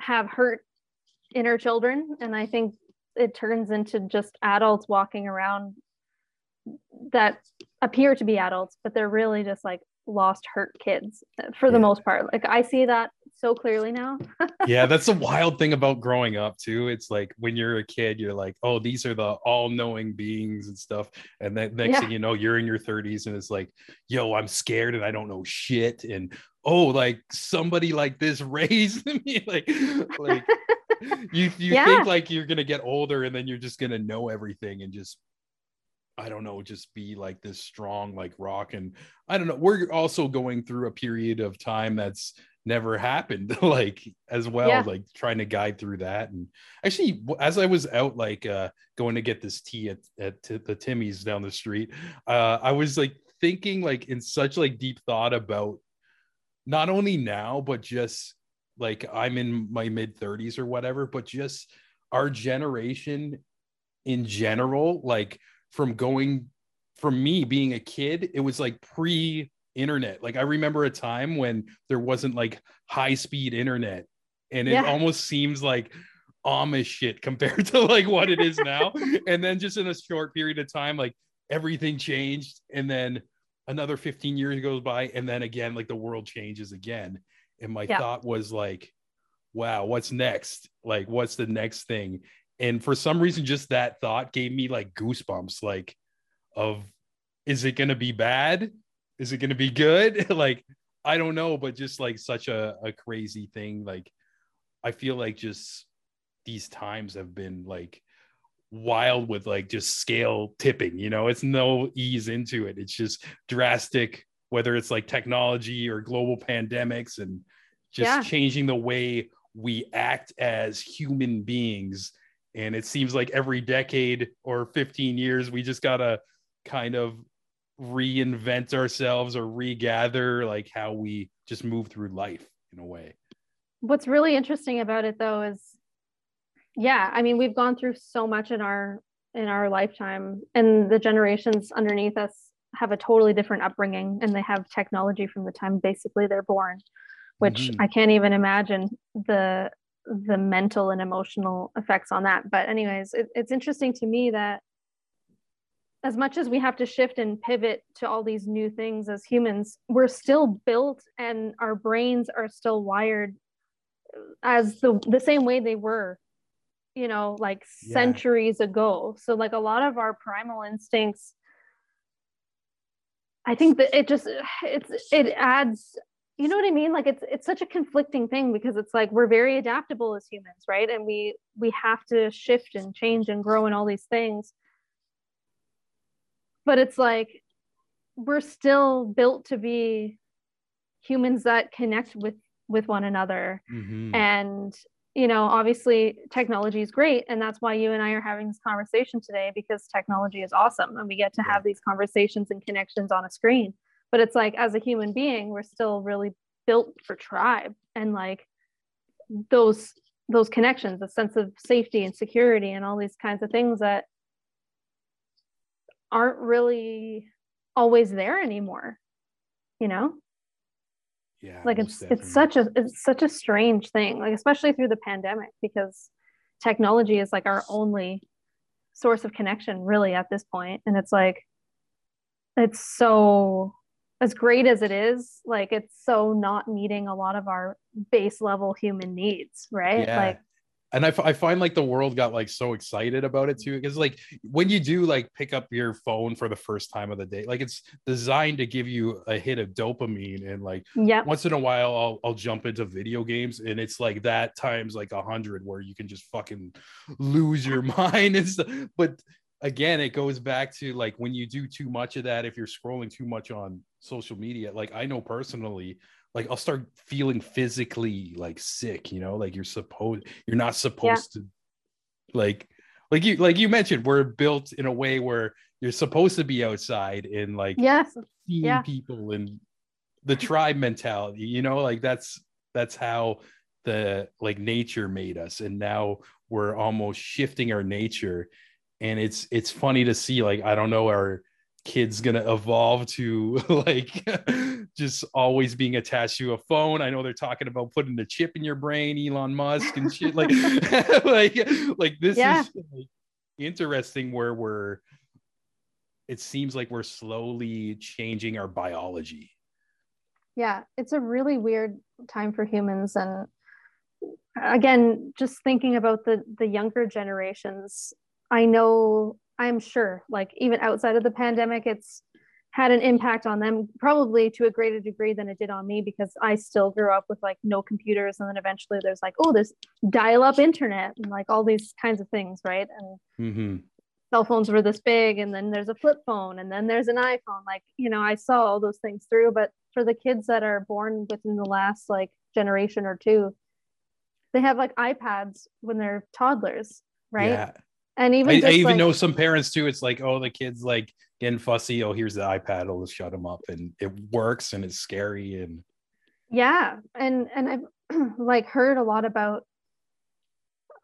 have hurt inner children and i think it turns into just adults walking around that appear to be adults but they're really just like lost hurt kids for the yeah. most part like i see that so clearly now
yeah that's a wild thing about growing up too it's like when you're a kid you're like oh these are the all-knowing beings and stuff and then next yeah. thing you know you're in your 30s and it's like yo i'm scared and i don't know shit and oh like somebody like this raised me like like you you yeah. think like you're gonna get older and then you're just gonna know everything and just I don't know, just be like this strong, like rock. And I don't know. We're also going through a period of time that's never happened, like as well, yeah. like trying to guide through that. And actually, as I was out, like uh, going to get this tea at, at the Timmy's down the street, uh, I was like thinking, like in such like deep thought about not only now, but just like I'm in my mid 30s or whatever, but just our generation in general, like from going from me being a kid, it was like pre internet. Like I remember a time when there wasn't like high speed internet and it yeah. almost seems like Amish shit compared to like what it is now. and then just in a short period of time, like everything changed. And then another 15 years goes by and then again like the world changes again and my yeah. thought was like wow what's next like what's the next thing and for some reason just that thought gave me like goosebumps like of is it going to be bad? Is it going to be good? Like i don't know but just like such a, a crazy thing. Like i feel like just these times have been like wild with like just scale tipping you know? It's no ease into it. It's just drastic whether it's like technology or global pandemics and just yeah. changing the way we act as human beings and it seems like every decade or 15 years we just gotta kind of reinvent ourselves or regather like how we just move through life in a way
what's really interesting about it though is yeah i mean we've gone through so much in our in our lifetime and the generations underneath us have a totally different upbringing and they have technology from the time basically they're born which mm-hmm. i can't even imagine the the mental and emotional effects on that but anyways it, it's interesting to me that as much as we have to shift and pivot to all these new things as humans we're still built and our brains are still wired as the the same way they were you know like yeah. centuries ago so like a lot of our primal instincts i think that it just it's it adds you know what i mean? Like it's it's such a conflicting thing because it's like we're very adaptable as humans right? And we we have to shift and change and grow and all these things. But it's like we're still built to be humans that connect with with one another. Mm-hmm. and you know obviously technology is great and that's why you and i are having this conversation today because technology is awesome and we get to have these conversations and connections on a screen but it's like as a human being we're still really built for tribe and like those those connections a sense of safety and security and all these kinds of things that aren't really always there anymore you know
yeah
like it's definitely. it's such a it's such a strange thing like especially through the pandemic because technology is like our only source of connection really at this point and it's like it's so as great as it is like it's so not meeting a lot of our base level human needs right yeah. like
and I, f- I find like the world got like so excited about it too because like when you do like pick up your phone for the first time of the day like it's designed to give you a hit of dopamine and like
yeah
once in a while I'll, I'll jump into video games and it's like that times like a hundred where you can just fucking lose your mind and stuff but again it goes back to like when you do too much of that if you're scrolling too much on social media like i know personally like I'll start feeling physically like sick, you know, like you're supposed you're not supposed yeah. to like like you like you mentioned, we're built in a way where you're supposed to be outside and like
yes
seeing
yeah.
people and the tribe mentality, you know, like that's that's how the like nature made us and now we're almost shifting our nature and it's it's funny to see like i don't know our kids gonna evolve to like just always being attached to a phone. I know they're talking about putting a chip in your brain, Elon Musk and shit. Like, like, like this yeah. is like, interesting where we're. It seems like we're slowly changing our biology.
Yeah, it's a really weird time for humans, and again, just thinking about the the younger generations. I know I'm sure, like even outside of the pandemic, it's had an impact on them probably to a greater degree than it did on me because I still grew up with like no computers and then eventually there's like oh there's dial up internet and like all these kinds of things right? And
mm-hmm.
cell phones were this big and then there's a flip phone and then there's an iPhone like you know I saw all those things through but for the kids that are born within the last like generation or two they have like iPads when they're toddlers right? Yeah and even
I, I even like, know some parents too. It's like, oh, the kid's like getting fussy. Oh, here's the iPad. I'll just shut them up, and it works, and it's scary. And
yeah, and and I've like heard a lot about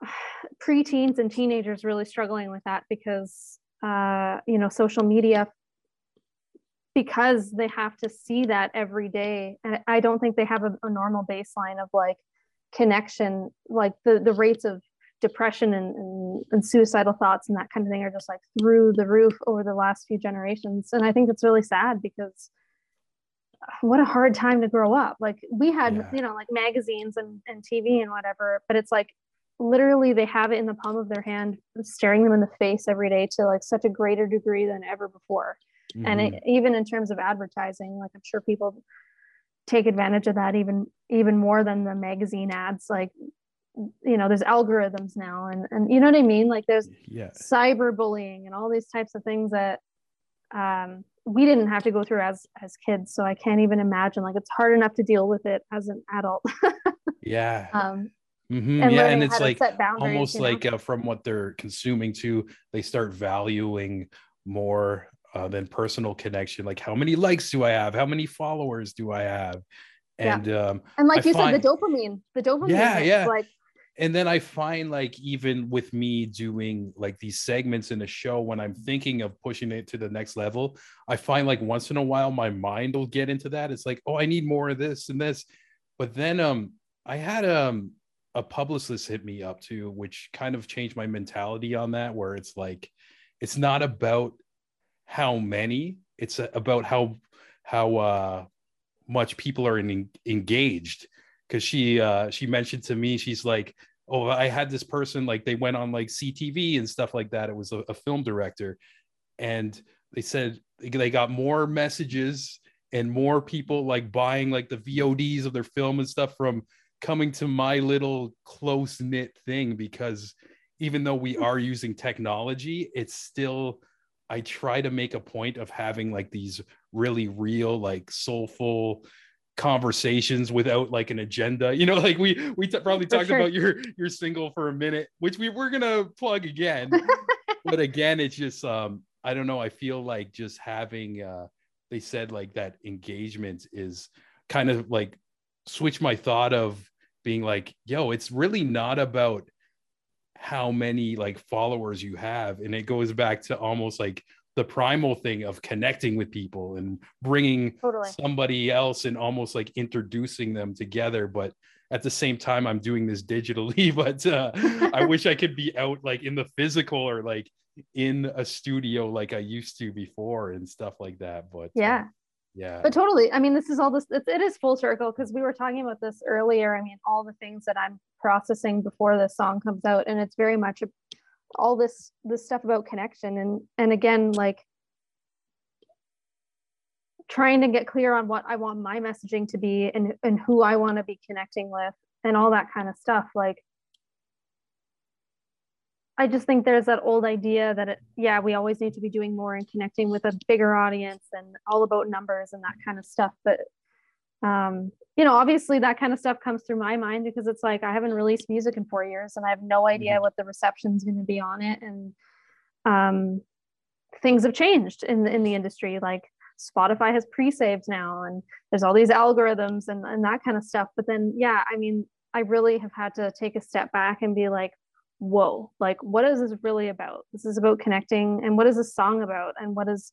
preteens and teenagers really struggling with that because uh, you know social media because they have to see that every day and i don't think they have a, a normal baseline of like connection like the the rates of depression and, and, and, suicidal thoughts and that kind of thing are just like through the roof over the last few generations and i think it's really sad because what a hard time to grow up like we had yeah. you know like magazines and, and tv and whatever but it's like literally they have it in the palm of their hand staring them in the face every day to like such a greater degree than ever before mm-hmm. and it, mm-hmm. even in terms of advertising like i'm sure people take advantage of that even even more than the magazine ads like you know there's algorithms now and and you know what i mean like there's
yeah.
cyberbullying and all these types of things that um, we didn't have to go through as as kids so i can't even imagine like it's hard enough to deal with it as an adult
yeah
um
mm-hmm. and yeah and it's like almost like uh, from what they're consuming to they start valuing more uh, than personal connection like how many likes do i have how many followers do i have And
yeah.
um
and like
I
you
find-
said, the dopamine, the dopamine.
Yeah, yeah.
Like
and then I find like even with me doing like these segments in a show when I'm thinking of pushing it to the next level, I find like once in a while my mind will get into that. It's like, oh, I need more of this and this. But then um I had um a publicist hit me up too, which kind of changed my mentality on that, where it's like it's not about how many, it's about how how uh much people are in, engaged because she uh she mentioned to me she's like oh i had this person like they went on like ctv and stuff like that. It was a, a film director. And they said they got more messages and more people like buying like the vods of their film and stuff from coming to my little close knit thing because even though we are using technology it's still i try to make a point of having like these really real like soulful conversations without like an agenda. You know like we we t- probably talked
sure.
about your your single for a minute which we we're gonna plug again. But again it's just um i don't know i feel like just having uh they said like that engagement is kind of like switch my thought of being like yo it's really not about how many like followers you have. And it goes back to almost like the primal thing of connecting with people and bringing
Totally.
somebody else and almost like introducing them together but at the same time i'm doing this digitally but uh, i wish i could be out like in the physical or like in a studio like i used to before and stuff like that but uh,
yeah.
yeah
But totally. I mean, this is all this, it, it is full circle because we were talking about this earlier. I mean, all the things that I'm processing before this song comes out. And it's very much a, all this, this stuff about connection. And, and again, like trying to get clear on what I want my messaging to be and, and who I want to be connecting with and all that kind of stuff. Like, I just think there's that old idea that it, yeah, we always need to be doing more and connecting with a bigger audience and all about numbers and that kind of stuff. But um, you know, obviously that kind of stuff comes through my mind because it's like I haven't released music in four years and I have no idea
Mhm.
what the reception's going to be on it, and um, things have changed in the in the industry. Like Spotify has pre-saves now, and there's all these algorithms and and that kind of stuff. But then, yeah, I mean, I really have had to take a step back and be like, whoa like what is this really about this is about connecting and what is this song about and what is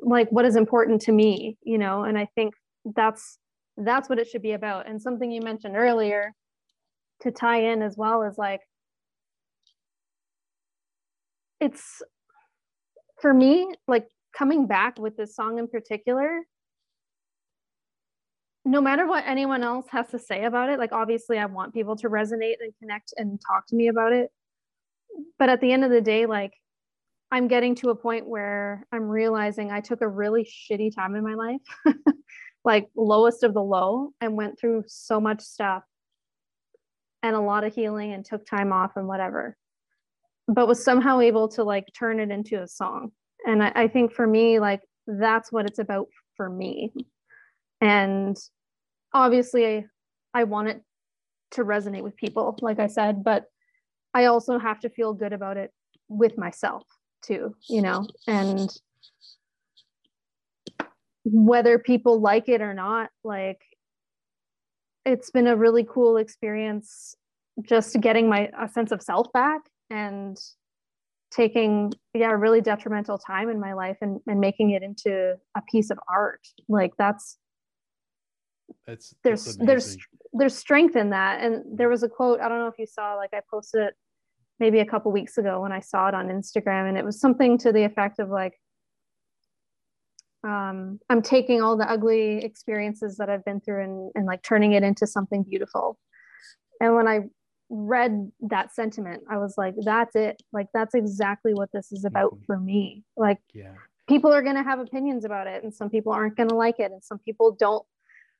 like what is important to me you know and i think that's that's what it should be about and something you mentioned earlier to tie in as well is like it's for me like coming back with this song in particular no matter what anyone else has to say about it, like obviously I want people to resonate and connect and talk to me about it. But at the end of the day, like I'm getting to a point where I'm realizing I took a really shitty time in my life, like lowest of the low, and went through so much stuff and a lot of healing and took time off and whatever, but was somehow able to like turn it into a song. And I, I think for me, like that's what it's about for me. And obviously I, I want it to resonate with people, like I said, but I also have to feel good about it with myself too, you know, and whether people like it or not, like it's been a really cool experience just getting my a sense of self back and taking yeah a really detrimental time in my life and, and making it into a piece of art. Like that's
that's
there's
that's
there's there's strength in that. And there was a quote i don't know if you saw like i posted it maybe a couple weeks ago when i saw it on instagram and it was something to the effect of like um, i'm taking all the ugly experiences that i've been through and, and like turning it into something beautiful. And when i read that sentiment i was like that's it. Like that's exactly what this is about
Mhm.
for me. Like
yeah.
people are going to have opinions about it and some people aren't going to like it and some people don't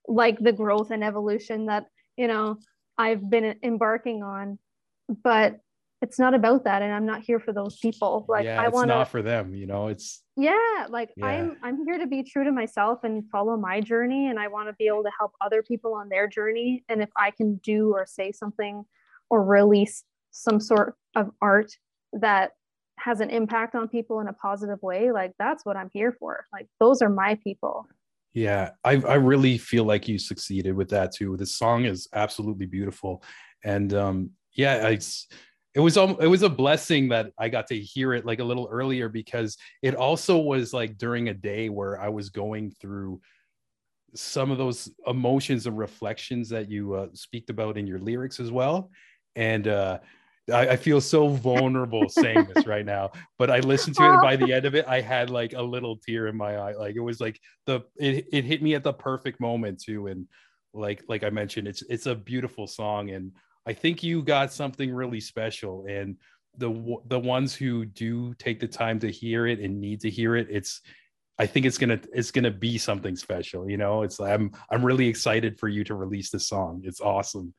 like the growth and evolution that you know i've been embarking on. But it's not about that and i'm not here for those people like
yeah
i want
not for them you know it's
yeah like
Yeah.
i'm i'm here to be true to myself and follow my journey and i want to be able to help other people on their journey and if i can do or say something or release some sort of art that has an impact on people in a positive way like that's what i'm here for like those are my people
Yeah, I I really feel like you succeeded with that too. The song is absolutely beautiful, and um, yeah, it's it was it was a blessing that I got to hear it like a little earlier because it also was like during a day where I was going through some of those emotions and reflections that you uh, speak about in your lyrics as well, and uh, I, I feel so vulnerable saying this right now, but I listened to it, and by the end of it, I had like a little tear in my eye. Like it was like the it, it hit me at the perfect moment too, and like like I mentioned, it's it's a beautiful song, and I think you got something really special. And the the ones who do take the time to hear it and need to hear it, it's I think it's gonna it's gonna be something special. You know, it's I'm I'm really excited for you to release the song. It's awesome.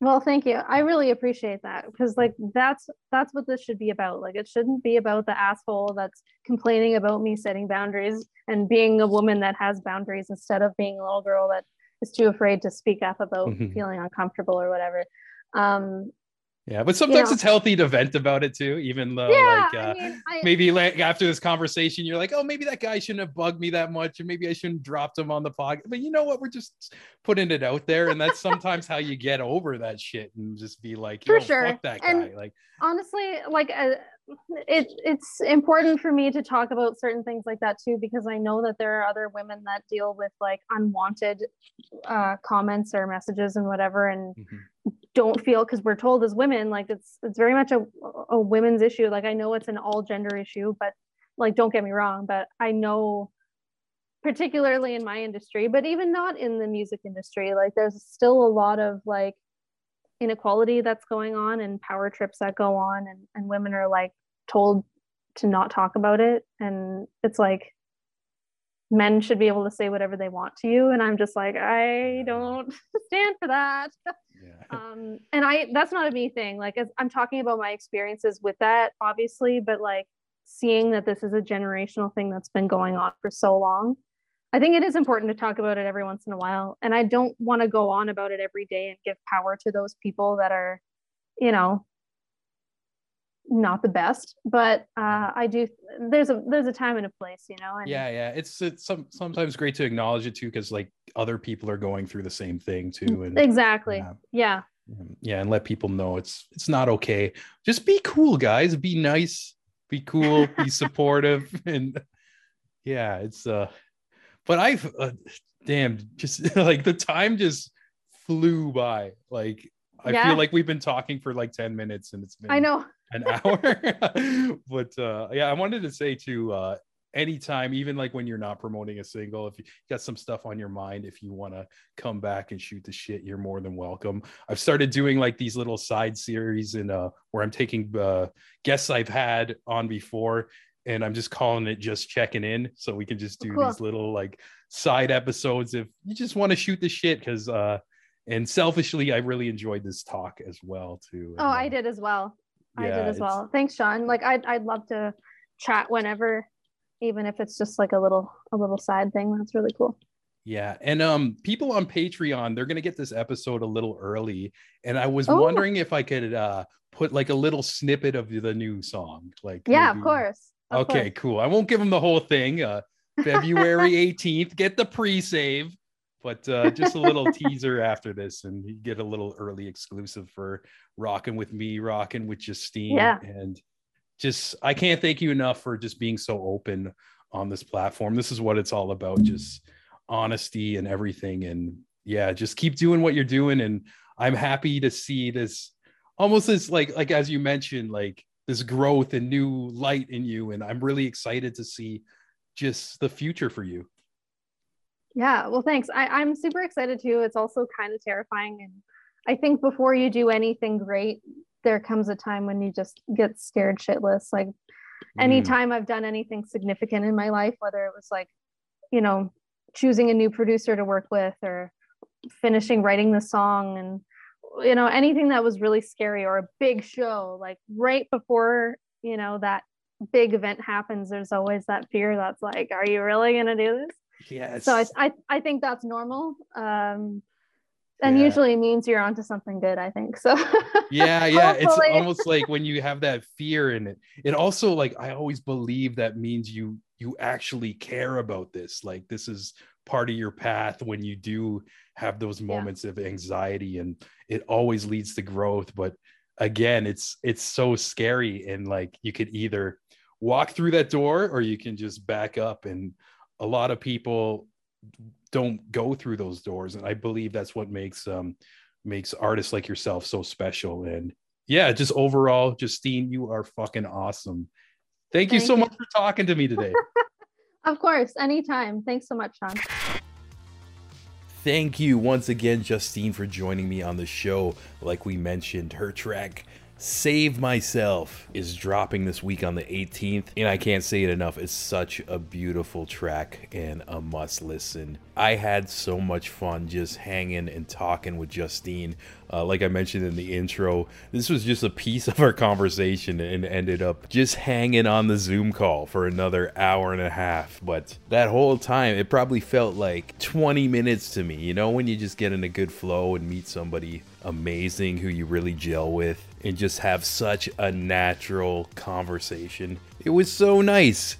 Well, thank you. I really appreciate that because like that's that's what this should be about. Like it shouldn't be about the asshole that's complaining about me setting boundaries and being a woman that has boundaries instead of being a little girl that is too afraid to speak up about mm-hmm. feeling uncomfortable or whatever. Um,
yeah, but sometimes you know, it's healthy to vent about it too, even though yeah, like uh, I mean, I, maybe like after this conversation, you're like, oh, maybe that guy shouldn't have bugged me that much, or maybe I shouldn't dropped him on the podcast. But you know what? We're just putting it out there, and that's sometimes how you get over that shit and just be like,
for sure,
fuck that guy.
And
like
honestly, like uh, it, it's important for me to talk about certain things like that too, because I know that there are other women that deal with like unwanted uh, comments or messages and whatever, and mm-hmm. Don't feel because we're told as women like it's it's very much a, a women's issue. Like I know it's an all gender issue, but like don't get me wrong, but I know particularly in my industry, but even not in the music industry, like there's still a lot of like inequality that's going on and power trips that go on and, and women are like told to not talk about it and it's like men should be able to say whatever they want to you and i'm just like i don't stand for that um and i that's not a me thing like i'm talking about my experiences with that obviously but like seeing that this is a generational thing that's been going on for so long I think it is important to talk about it every once in a while. And I don't want to go on about it every day and give power to those people that are, you know, not the best. But uh, I do. There's a there's a time and a place, you know. And,
yeah, yeah. It's it's some, sometimes great to acknowledge it too, because like other people are going through the same thing too. And
exactly. Yeah.
Yeah, and let people know it's it's not okay. Just be cool, guys. Be nice. Be cool. be supportive. And yeah, it's uh but I've uh, damn just like the time just flew by. Like I yeah. feel like we've been talking for like 10 minutes and it's been
I know
an hour. but uh yeah, I wanted to say to uh anytime, even like when you're not promoting a single, if you got some stuff on your mind, if you want to come back and shoot the shit, you're more than welcome. I've started doing like these little side series and uh where I'm taking uh guests I've had on before and I'm just calling it just checking in. So we can just do cool. these little like side episodes if you just want to shoot the shit. Cause uh and selfishly I really enjoyed this talk as well too.
Oh,
and,
I did as well. Yeah, I did as well. Thanks, Sean. Like I'd I'd love to chat whenever, even if it's just like a little a little side thing. That's really cool.
Yeah, and um, people on Patreon, they're gonna get this episode a little early, and I was oh. wondering if I could uh put like a little snippet of the new song, like
yeah, maybe... of course.
Of okay, course. cool. I won't give them the whole thing. Uh, February 18th, get the pre-save, but uh, just a little teaser after this, and you get a little early exclusive for rocking with me, rocking with Justine,
yeah.
and just I can't thank you enough for just being so open on this platform. This is what it's all about, just honesty and everything, and yeah, just keep doing what you're doing, and I'm happy to see this almost as like like as you mentioned, like this growth and new light in you and i'm really excited to see just the future for you
yeah well thanks. I, i'm super excited too. It's also kind of terrifying and i think before you do anything great there comes a time when you just get scared shitless. Like mm. anytime i've done anything significant in my life whether it was like you know choosing a new producer to work with or finishing writing the song and you know anything that was really scary or a big show like right before you know that big event happens there's always that fear that's like are you really going to do this
yes.
So I, I i think that's normal. Um and yeah. usually means you're onto something good i think so.
Yeah yeah. It's almost like when you have that fear in it. It also like i always believe that means you you actually care about this. Like this is part of your path when you do have those moments yeah. of anxiety and it always leads to growth. But again it's it's so scary and like you could either walk through that door or you can just back up and a lot of people don't go through those doors and i believe that's what makes um makes artists like yourself so special. And yeah just overall justine you are fucking awesome. Thank, thank you so you. much for talking to me today.
Of course anytime. Thanks so much sean.
Thank you once again, Justine, for joining me on the show. Like we mentioned, her track Save Myself is dropping this week on the 18th, and I can't say it enough. It's such a beautiful track and a must listen. I had so much fun just hanging and talking with Justine. Uh, like I mentioned in the intro, this was just a piece of our conversation and ended up just hanging on the Zoom call for another hour and a half. But that whole time, it probably felt like 20 minutes to me. You know, when you just get in a good flow and meet somebody amazing who you really gel with and just have such a natural conversation. It was so nice.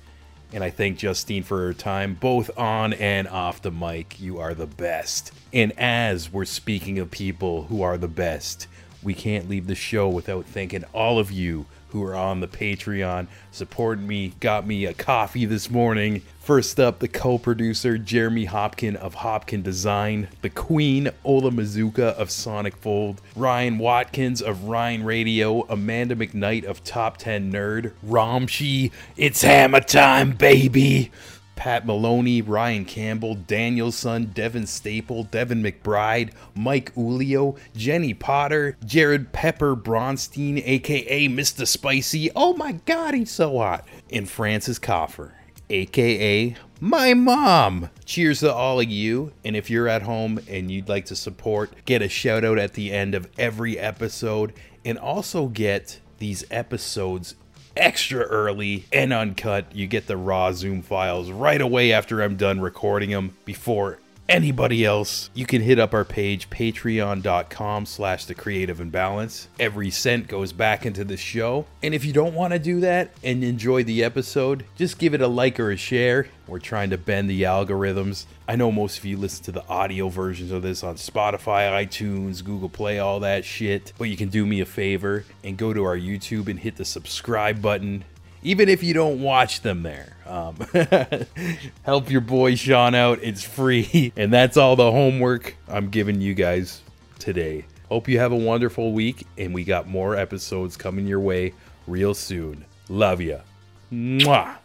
And I thank Justine for her time, both on and off the mic. You are the best. And as we're speaking of people who are the best, we can't leave the show without thanking all of you who are on the Patreon, supporting me, got me a coffee this morning. First up, the co producer Jeremy Hopkin of Hopkin Design, the Queen Ola Mazuka of Sonic Fold, Ryan Watkins of Ryan Radio, Amanda McKnight of Top 10 Nerd, Ramshi, it's hammer time, baby! Pat Maloney, Ryan Campbell, Danielson, Devin Staple, Devin McBride, Mike Ulio, Jenny Potter, Jared Pepper Bronstein, aka Mr. Spicy. Oh my god, he's so hot. And Francis Coffer, aka my mom. Cheers to all of you. And if you're at home and you'd like to support, get a shout out at the end of every episode and also get these episodes extra early and uncut. You get the raw Zoom files right away after I'm done recording them before anybody else, you can hit up our page, patreon.com slash the creative imbalance. Every cent goes back into the show. And if you don't want to do that and enjoy the episode, just give it a like or a share. We're trying to bend the algorithms. I know most of you listen to the audio versions of this on Spotify, iTunes, Google Play, all that shit. But you can do me a favor and go to our YouTube and hit the subscribe button even if you don't watch them there. Um, help your boy Sean out. It's free. And that's all the homework I'm giving you guys today. Hope you have a wonderful week, and we got more episodes coming your way real soon. Love ya. Mwah.